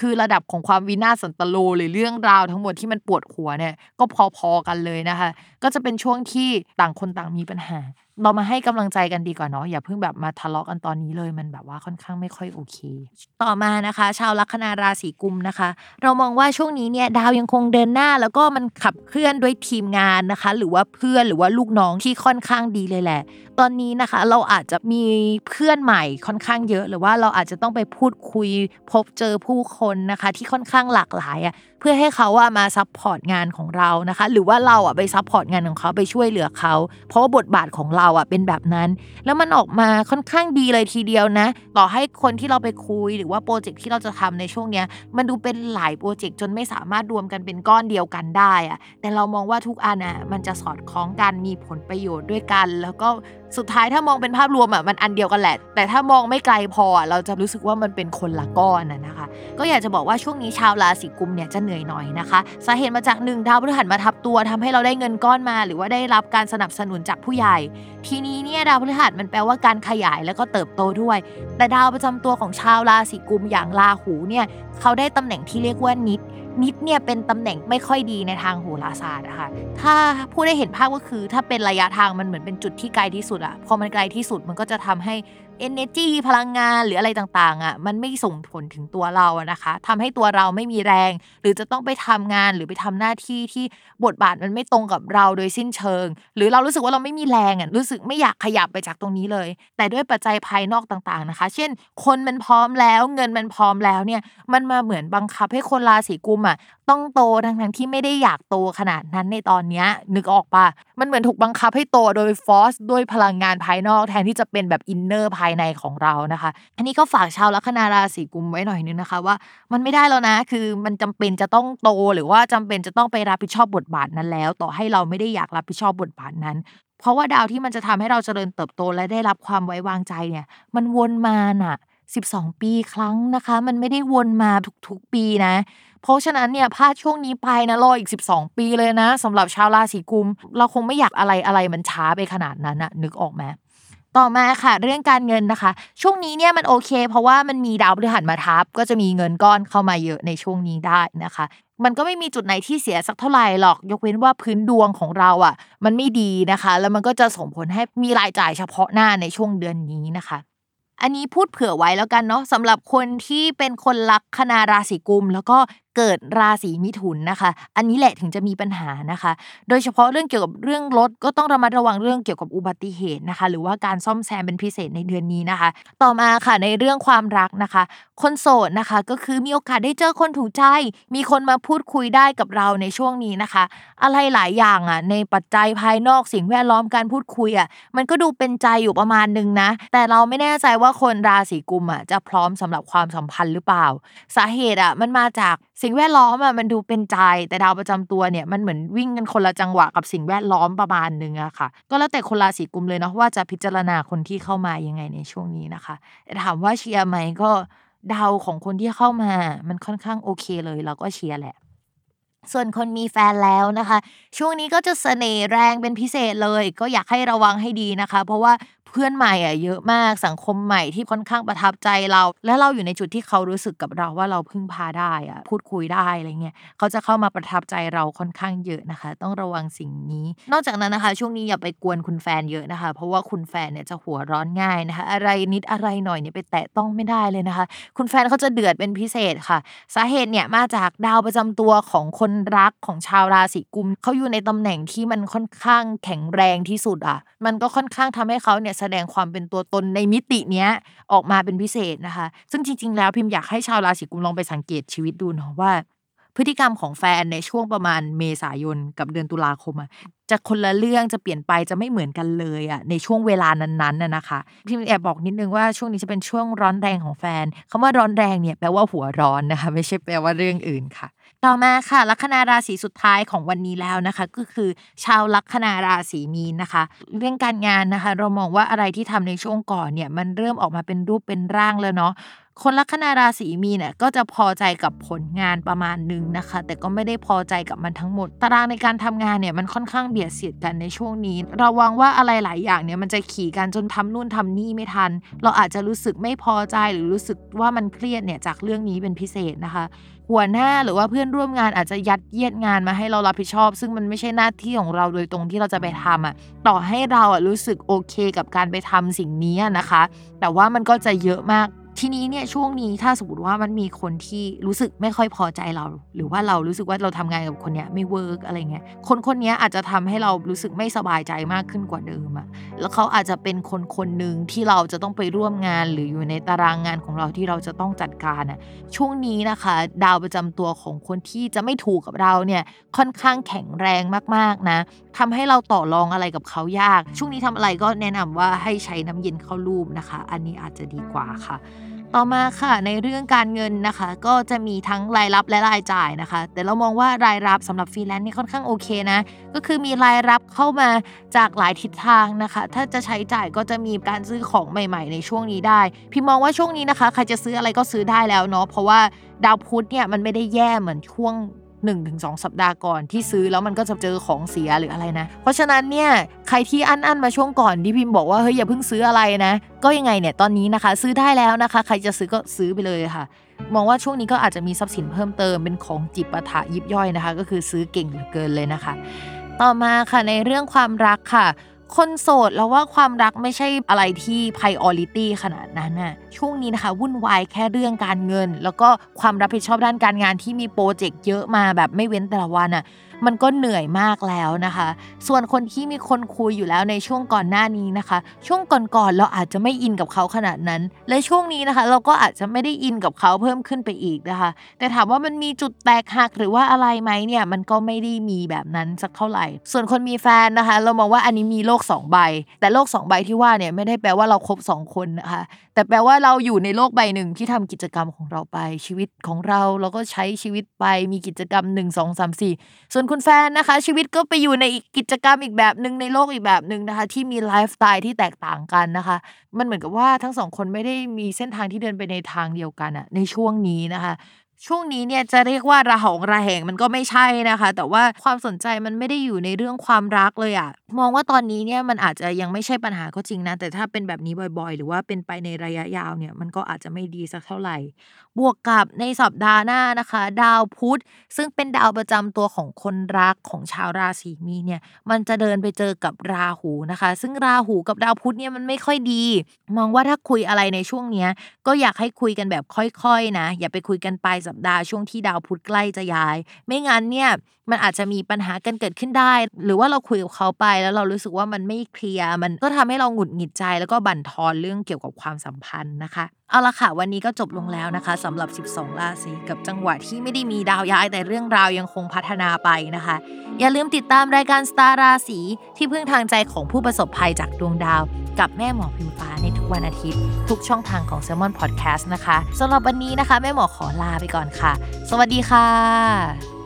คือระดับของความวินาศสันตโลหรือเรื่องราวทั้งหมดที่มันปวดหัวเนี่ยก็พอๆกันเลยนะคะ ก็จะเป็นช่วงที่ต่างคนต่างมีปัญหา เรามาให้กำลังใจกันดีกว่าเนาะอย่าเพิ่งแบบมาทะเลาะกันตอนนี้เลยมันแบบว่าค่อนข้างไม่ค่อยโอเค ต่อมานะคะ ชาวลัคนาราศีกุมภ์นะคะ เรามองว่าช่วงนี้เนี่ยดาวยังคงเดินหน้า แล้วก็มันขับเคลื่อนด้วยทีมงานนะคะ หรือว่าเพื่อนหรือว่าลูกน้องที่ค่อนข้างดีเลยแหละ ตอนนี้นะคะ เราอาจจะมีเพื่อนใหม่ค่อนข้างเยอะ หรือว่าเราอาจจะต้องไปพูดคุยพบเจอผู้คนนะคะ ที่ค่อนข้างหลากหลายอะ เพื่อให้เขาว่ามา support งานของเรานะคะ หรือว่าเราอะไป support งานของเขาไปช่วยเหลือเขา เพราะว่าบทบาทของเราอะเป็นแบบนั้น แล้วมันออกมาค่อนข้างดีเลยทีเดียวนะ ต่อให้คนที่เราไปคุยหรือว่าโปรเจกต์ที่เราจะทำในช่วงเนี้ย มันดูเป็นหลายโปรเจกต์จนไม่สามารถรวมกันเป็นก้อนเดียวกันได้อะแต่เรามองว่าทุกอันอะมันจะสอดคล้องกันมีผลประโยชน์ด้วยกัน แล้วก็ สุดท้ายถ้ามองเป็นภาพรวมอะมันอันเดียวกันแหละ แต่ถ้ามองไม่ไกลพอเราจะรู้สึกว่ามันเป็นคนละก้อนนะคะ ก็อยากจะบอกว่าช่วงนี้ชาวราศีกุมเนี่ยจะเหนื่อยหน่อยนะคะสาเหตุมาจากหนึ่งดาวพฤหัสมาทับตัวทำให้เราได้เงินก้อนมา หรือว่าได้รับการสนับสนุนจากผู้ใหญ่ ทีนี้เนี่ยดาวพฤหัสมันแปลว่าการขยายแล้วก็เติบโตด้วย แต่ดาวประจำตัวของชาวราศีกุมอย่างราหูเนี่ยเขาได้ตำแหน่งที่เรียกว่านิดนิดเนี่ยเป็นตำแหน่งไม่ค่อยดีในทางโหราศาสตร์นะคะถ้าผู้ได้เห็นภาพก็คือถ้าเป็นระยะทางมันเหมือนเป็นจุดที่ไกลที่สุดอะพอมันไกลที่สุดมันก็จะทำให้ energy พลังงานหรืออะไรต่างๆอะมันไม่ส่งผลถึงตัวเราอะนะคะทำให้ตัวเราไม่มีแรง หรือจะต้องไปทำงานหรือไปทำหน้าที่ที่บทบาทมันไม่ตรงกับเราโดยสิ้นเชิง หรือเรารู้สึกว่าเราไม่มีแรงอะรู้สึกไม่อยากขยับไปจากตรงนี้เลย แต่ด้วยปัจจัยภายนอกต่างๆนะคะ เช่น คนมันพร้อมแล้วเงินมันพร้อมแล้วเนี่ยมันมาเหมือนบังคับให้คนราศีกุมอะ ต้องโตทั้งๆที่ไม่ได้อยากโตขนาดนั้นในตอนเนี้ยนึกออกปะมันเหมือนถูกบังคับให้โตโดยฟอสด้วยพลังงานภายนอกแทนที่จะเป็นแบบอินเนอร์ภายในของเรานะคะ อันนี้ก็ฝากชาวลัคนาราศีกุมไว้หน่อยนึงนะคะ ว่ามันไม่ได้แล้วนะคือมันจำเป็นจะต้องโตหรือว่าจำเป็นจะต้องไปรับผิดชอบบทบาทนั้นแล้ว ต่อให้เราไม่ได้อยากรับผิดชอบบทบาทนั้นเพราะว่าดาวที่มันจะทำให้เราเจริญเติบโตและได้รับความไว้วางใจเนี่ย มันวนมาน่ะ 12 ปีครั้งนะคะ มันไม่ได้วนมาทุกๆปีนะ เพราะฉะนั้นเนี่ยพลาดช่วงนี้ไปนะรออีก 12 ปีเลยนะสำหรับชาวราศีกุม เราคงไม่อยากอะไรอะไรมันช้าไปขนาดนั้นนะนึกออกไหมต่อมาค่ะ เรื่องการเงินนะคะ ช่วงนี้เนี่ยมันโอเค เพราะว่ามันมีดาวพฤหัสมาทับ ก็จะมีเงินก้อนเข้ามาเยอะในช่วงนี้ได้นะคะ มันก็ไม่มีจุดไหนที่เสียสักเท่าไหร่หรอก ยกเว้นว่าพื้นดวงของเราอะ มันไม่ดีนะคะ แล้วมันก็จะส่งผลให้มีรายจ่ายเฉพาะหน้าในช่วงเดือนนี้นะคะอันนี้พูดเผื่อไว้แล้วกันเนาะสำหรับคนที่เป็นคนลักคนาราศีกุม แล้วก็เกิดราศีมิถุนนะคะ อันนี้แหละถึงจะมีปัญหานะคะ โดยเฉพาะเรื่องเกี่ยวกับเรื่องรถก็ต้องระมัดระวังเรื่องเกี่ยวกับอุบัติเหตุนะคะ หรือว่าการซ่อมแซมเป็นพิเศษในเดือนนี้นะคะ ต่อมาค่ะในเรื่องความรักนะคะ คนโสดนะคะก็คือมีโอกาสได้เจอคนถูกใจ มีคนมาพูดคุยได้กับเราในช่วงนี้นะคะ อะไรหลายอย่างอะในปัจจัยภายนอกสิ่งแวดล้อมการพูดคุยอะมันก็ดูเป็นใจอยู่ประมาณนึงนะ แต่เราไม่แน่ใจว่าคนราศีกุมอะจะพร้อมสำหรับความสัมพันธ์หรือเปล่า สาเหตุอะมันมาจาก สิ่งแวดล้อมอะมันดูเป็นใจ แต่ดาวประจำตัวเนี่ยมันเหมือนวิ่งกันคนละจังหวะกับสิ่งแวดล้อมประมาณนึงอะค่ะ ก็แล้วแต่คนราศีกุมเลยเนาะว่าจะพิจารณาคนที่เข้ามายังไงในช่วงนี้นะคะแต่ถามว่าเชียร์ไหมก็ดาวของคนที่เข้ามา มันค่อนข้างโอเคเลยเราก็เชียร์แหละส่วนคนมีแฟนแล้วนะคะ ช่วงนี้ก็จะเสน่ห์แรงเป็นพิเศษเลย ก็อยากให้ระวังให้ดีนะคะ เพราะว่า เพื่อนใหม่อะเยอะมากสังคมใหม่ที่ค่อนข้างประทับใจเรา และเราอยู่ในจุดที่เขารู้สึกกับเราว่าเราพึ่งพาได้อะพูดคุยได้อะไรเงี้ยเขาจะเข้ามาประทับใจเราค่อนข้างเยอะนะคะ ต้องระวังสิ่งนี้ นอกจากนั้นนะคะ ช่วงนี้อย่าไปกวนคุณแฟนเยอะนะคะ เพราะว่าคุณแฟนเนี่ยจะหัวร้อนง่ายนะคะอะไรนิดอะไรหน่อยเนี่ยไปแตะต้องไม่ได้เลยนะคะ คุณแฟนเขาจะเดือดเป็นพิเศษค่ะ สาเหตุเนี่ยมาจากดาวประจำตัวของคนรักของชาวราศีกุมเขาอยู่ในตำแหน่งที่มันค่อนข้างแข็งแรงที่สุดอะ มันก็ค่อนข้างทำให้เขาเนี่ยแสดงความเป็นตัวตนในมิติเนี้ยออกมาเป็นพิเศษนะคะ ซึ่งจริง ๆ แล้วพิมพ์อยากให้ชาวราศีกุมลองไปสังเกตชีวิตดูเนาะว่า พฤติกรรมของแฟนในช่วงประมาณเมษายนกับเดือนตุลาคมอะจะคนละเรื่องจะเปลี่ยนไปจะไม่เหมือนกันเลยอะในช่วงเวลานั้นๆน่ะนะคะพิมแอบบอกนิดนึงว่าช่วงนี้จะเป็นช่วงร้อนแรงของแฟนคำว่าร้อนแรงเนี่ยแปลว่าหัวร้อนนะคะ ไม่ใช่แปลว่าเรื่องอื่นค่ะ ต่อมาค่ะลัคนาราศีสุดท้ายของวันนี้แล้วนะคะ ก็คือชาวลัคนาราศีมีนนะคะ เรื่องการงานนะคะ เรามองว่าอะไรที่ทำในช่วงก่อนเนี่ยมันเริ่มออกมาเป็นรูปเป็นร่างแล้วเนาะ คนลัคนาราศีมีเนี่ยก็จะพอใจกับผลงานประมาณหนึ่งนะคะ แต่ก็ไม่ได้พอใจกับมันทั้งหมด ตารางในการทำงานเนี่ยมันค่อนข้างเบียดเสียดกันในช่วงนี้ ระวังว่าอะไรหลายอย่างเนี่ยมันจะขี่กันจนทำนู่นทำนี่ไม่ทัน เราอาจจะรู้สึกไม่พอใจหรือรู้สึกว่ามันเครียดเนี่ยจากเรื่องนี้เป็นพิเศษนะคะ หัวหน้าหรือว่าเพื่อนร่วมงานอาจจะยัดเยียดงานมาให้เรารับผิดชอบ ซึ่งมันไม่ใช่หน้าที่ของเราโดยตรงที่เราจะไปทำอะต่อให้เราอะรู้สึกโอเค กับการไปทำสิ่งนี้นะคะ แต่ว่ามันก็จะเยอะมาก ทีนี้เนี่ยช่วงนี้ถ้าสมมติว่ามันมีคนที่รู้สึกไม่ค่อยพอใจเรา หรือว่าเรารู้สึกว่าเราทำงานกับคนเนี้ยไม่เวิร์กอะไรเงี้ยคนคนนี้อาจจะทำให้เรารู้สึกไม่สบายใจมากขึ้นกว่าเดิมอะแล้วเขาอาจจะเป็นคนคนหนึ่งที่เราจะต้องไปร่วมงาน หรืออยู่ในตารางงานของเราที่เราจะต้องจัดการอะช่วงนี้นะคะ ดาวประจำตัวของคนที่จะไม่ถูกกับเราเนี่ยค่อนข้างแข็งแรงมากๆนะทำให้เราต่อรองอะไรกับเขายาก ช่วงนี้ทำอะไรก็แนะนำว่าให้ใช้น้ำเย็นเข้ารูปนะคะ อันนี้อาจจะดีกว่าค่ะ ต่อมาค่ะในเรื่องการเงินนะคะ ก็จะมีทั้งรายรับและรายจ่ายนะคะ แต่เรามองว่ารายรับสำหรับฟรีแลนซ์นี่ค่อนข้างโอเคนะ ก็คือมีรายรับเข้ามาจากหลายทิศทางนะคะ ถ้าจะใช้จ่ายก็จะมีการซื้อของใหม่ ๆ ในช่วงนี้ได้ พี่มองว่าช่วงนี้นะคะใครจะซื้ออะไรก็ซื้อได้แล้วเนาะเพราะว่าดาวพุธเนี่ยมันไม่ได้แย่เหมือนช่วง 1-2 สัปดาห์ก่อนที่ซื้อแล้วมันก็จะเจอของเสียหรืออะไรนะ เพราะฉะนั้นเนี่ยใครที่อั้นอันมาช่วงก่อนที่พิมพ์บอกว่าเฮ้ยอย่าเพิ่งซื้ออะไรนะ ก็ยังไงเนี่ยตอนนี้นะคะ ซื้อได้แล้วนะคะ ใครจะซื้อก็ซื้อไปเลยค่ะ มองว่าช่วงนี้ก็อาจจะมีทรัพย์สินเพิ่มเติมเป็นของจิปาถะยิบย่อยนะคะ ก็คือซื้อเก่งเหลือเกินเลยนะคะ ต่อมาค่ะในเรื่องความรักค่ะ คนโสดแล้วว่าความรักไม่ใช่อะไรที่ priority ขนาดนั้นน่ะช่วงนี้นะคะวุ่นวายแค่เรื่องการเงิน แล้วก็ความรับผิดชอบด้านการงานที่มีโปรเจกต์เยอะมาแบบไม่เว้นแต่ละวันอะ มันก็เหนื่อยมากแล้วนะคะ ส่วนคนที่มีคนคุยอยู่แล้วในช่วงก่อนหน้านี้นะคะ ช่วงก่อนๆเราอาจจะไม่อินกับเขาขนาดนั้น และช่วงนี้นะคะ เราก็อาจจะไม่ได้อินกับเขาเพิ่มขึ้นไปอีกนะคะ แต่ถามว่ามันมีจุดแตกหักหรือว่าอะไรไหมเนี่ยมันก็ไม่ได้มีแบบนั้นสักเท่าไหร่ ส่วนคนมีแฟนนะคะ เรามองว่าอันนี้มีโลก 2 ใบ แต่โลก 2 ใบที่ว่าเนี่ยไม่ได้แปลว่าเราครบ2 คนนะคะแต่แปลว่าเราอยู่ในโลกใบหนึ่งที่ทำกิจกรรมของเราไปชีวิตของเราเราก็ใช้ชีวิตไปมีกิจกรรม 1 2 3 4 ส่วนคุณแฟนนะคะ ชีวิตก็ไปอยู่ในอีกกิจกรรมอีกแบบหนึ่งในโลกอีกแบบหนึ่งนะคะ ที่มีไลฟ์สไตล์ที่แตกต่างกันนะคะ มันเหมือนกับว่าทั้งสองคนไม่ได้มีเส้นทางที่เดินไปในทางเดียวกันอะในช่วงนี้นะคะช่วงนี้เนี่ยจะเรียกว่าระหองระแหงมันก็ไม่ใช่นะคะ แต่ว่าความสนใจมันไม่ได้อยู่ในเรื่องความรักเลยอะมองว่าตอนนี้เนี่ยมันอาจจะยังไม่ใช่ปัญหาก็จริงนะแต่ถ้าเป็นแบบนี้บ่อยๆ หรือว่าเป็นไปในระยะยาวเนี่ยมันก็อาจจะไม่ดีสักเท่าไหร่บวกกับในสัปดาห์หน้านะคะ ดาวพุธซึ่งเป็นดาวประจำตัวของคนรักของชาวราศีมีเนี่ยมันจะเดินไปเจอกับราหูนะคะ ซึ่งราหูกับดาวพุธเนี่ยมันไม่ค่อยดี มองว่าถ้าคุยอะไรในช่วงเนี้ยก็อยากให้คุยกันแบบค่อยๆนะ อย่าไปคุยกันปลายสัปดาห์ช่วงที่ดาวพุธใกล้จะย้าย ไม่งั้นเนี่ยมันอาจจะมีปัญหากันเกิดขึ้นได้ หรือว่าเราคุยกับเขาไปแล้วเรารู้สึกว่ามันไม่เคลียร์มันก็ทำให้เราหงุดหงิดใจแล้วก็บั่นทอนเรื่องเกี่ยวกับความสัมพันธ์นะคะ เอาละค่ะ วันนี้ก็จบลงแล้วนะคะสำหรับ 12 ราศีกับจังหวะที่ไม่ได้มีดาวย้ายแต่เรื่องราวยังคงพัฒนาไปนะคะ อย่าลืมติดตามรายการสตาร์ราศีที่พึ่งทางใจของผู้ประสบภัยจากดวงดาว กับแม่หมอพิมฟ้าในทุกวันอาทิตย์ ทุกช่องทางของ s ซ l m o n Podcast นะคะสำหรับวันนี้นะคะ แม่หมอขอลาไปก่อนค่ะ สวัสดีค่ะ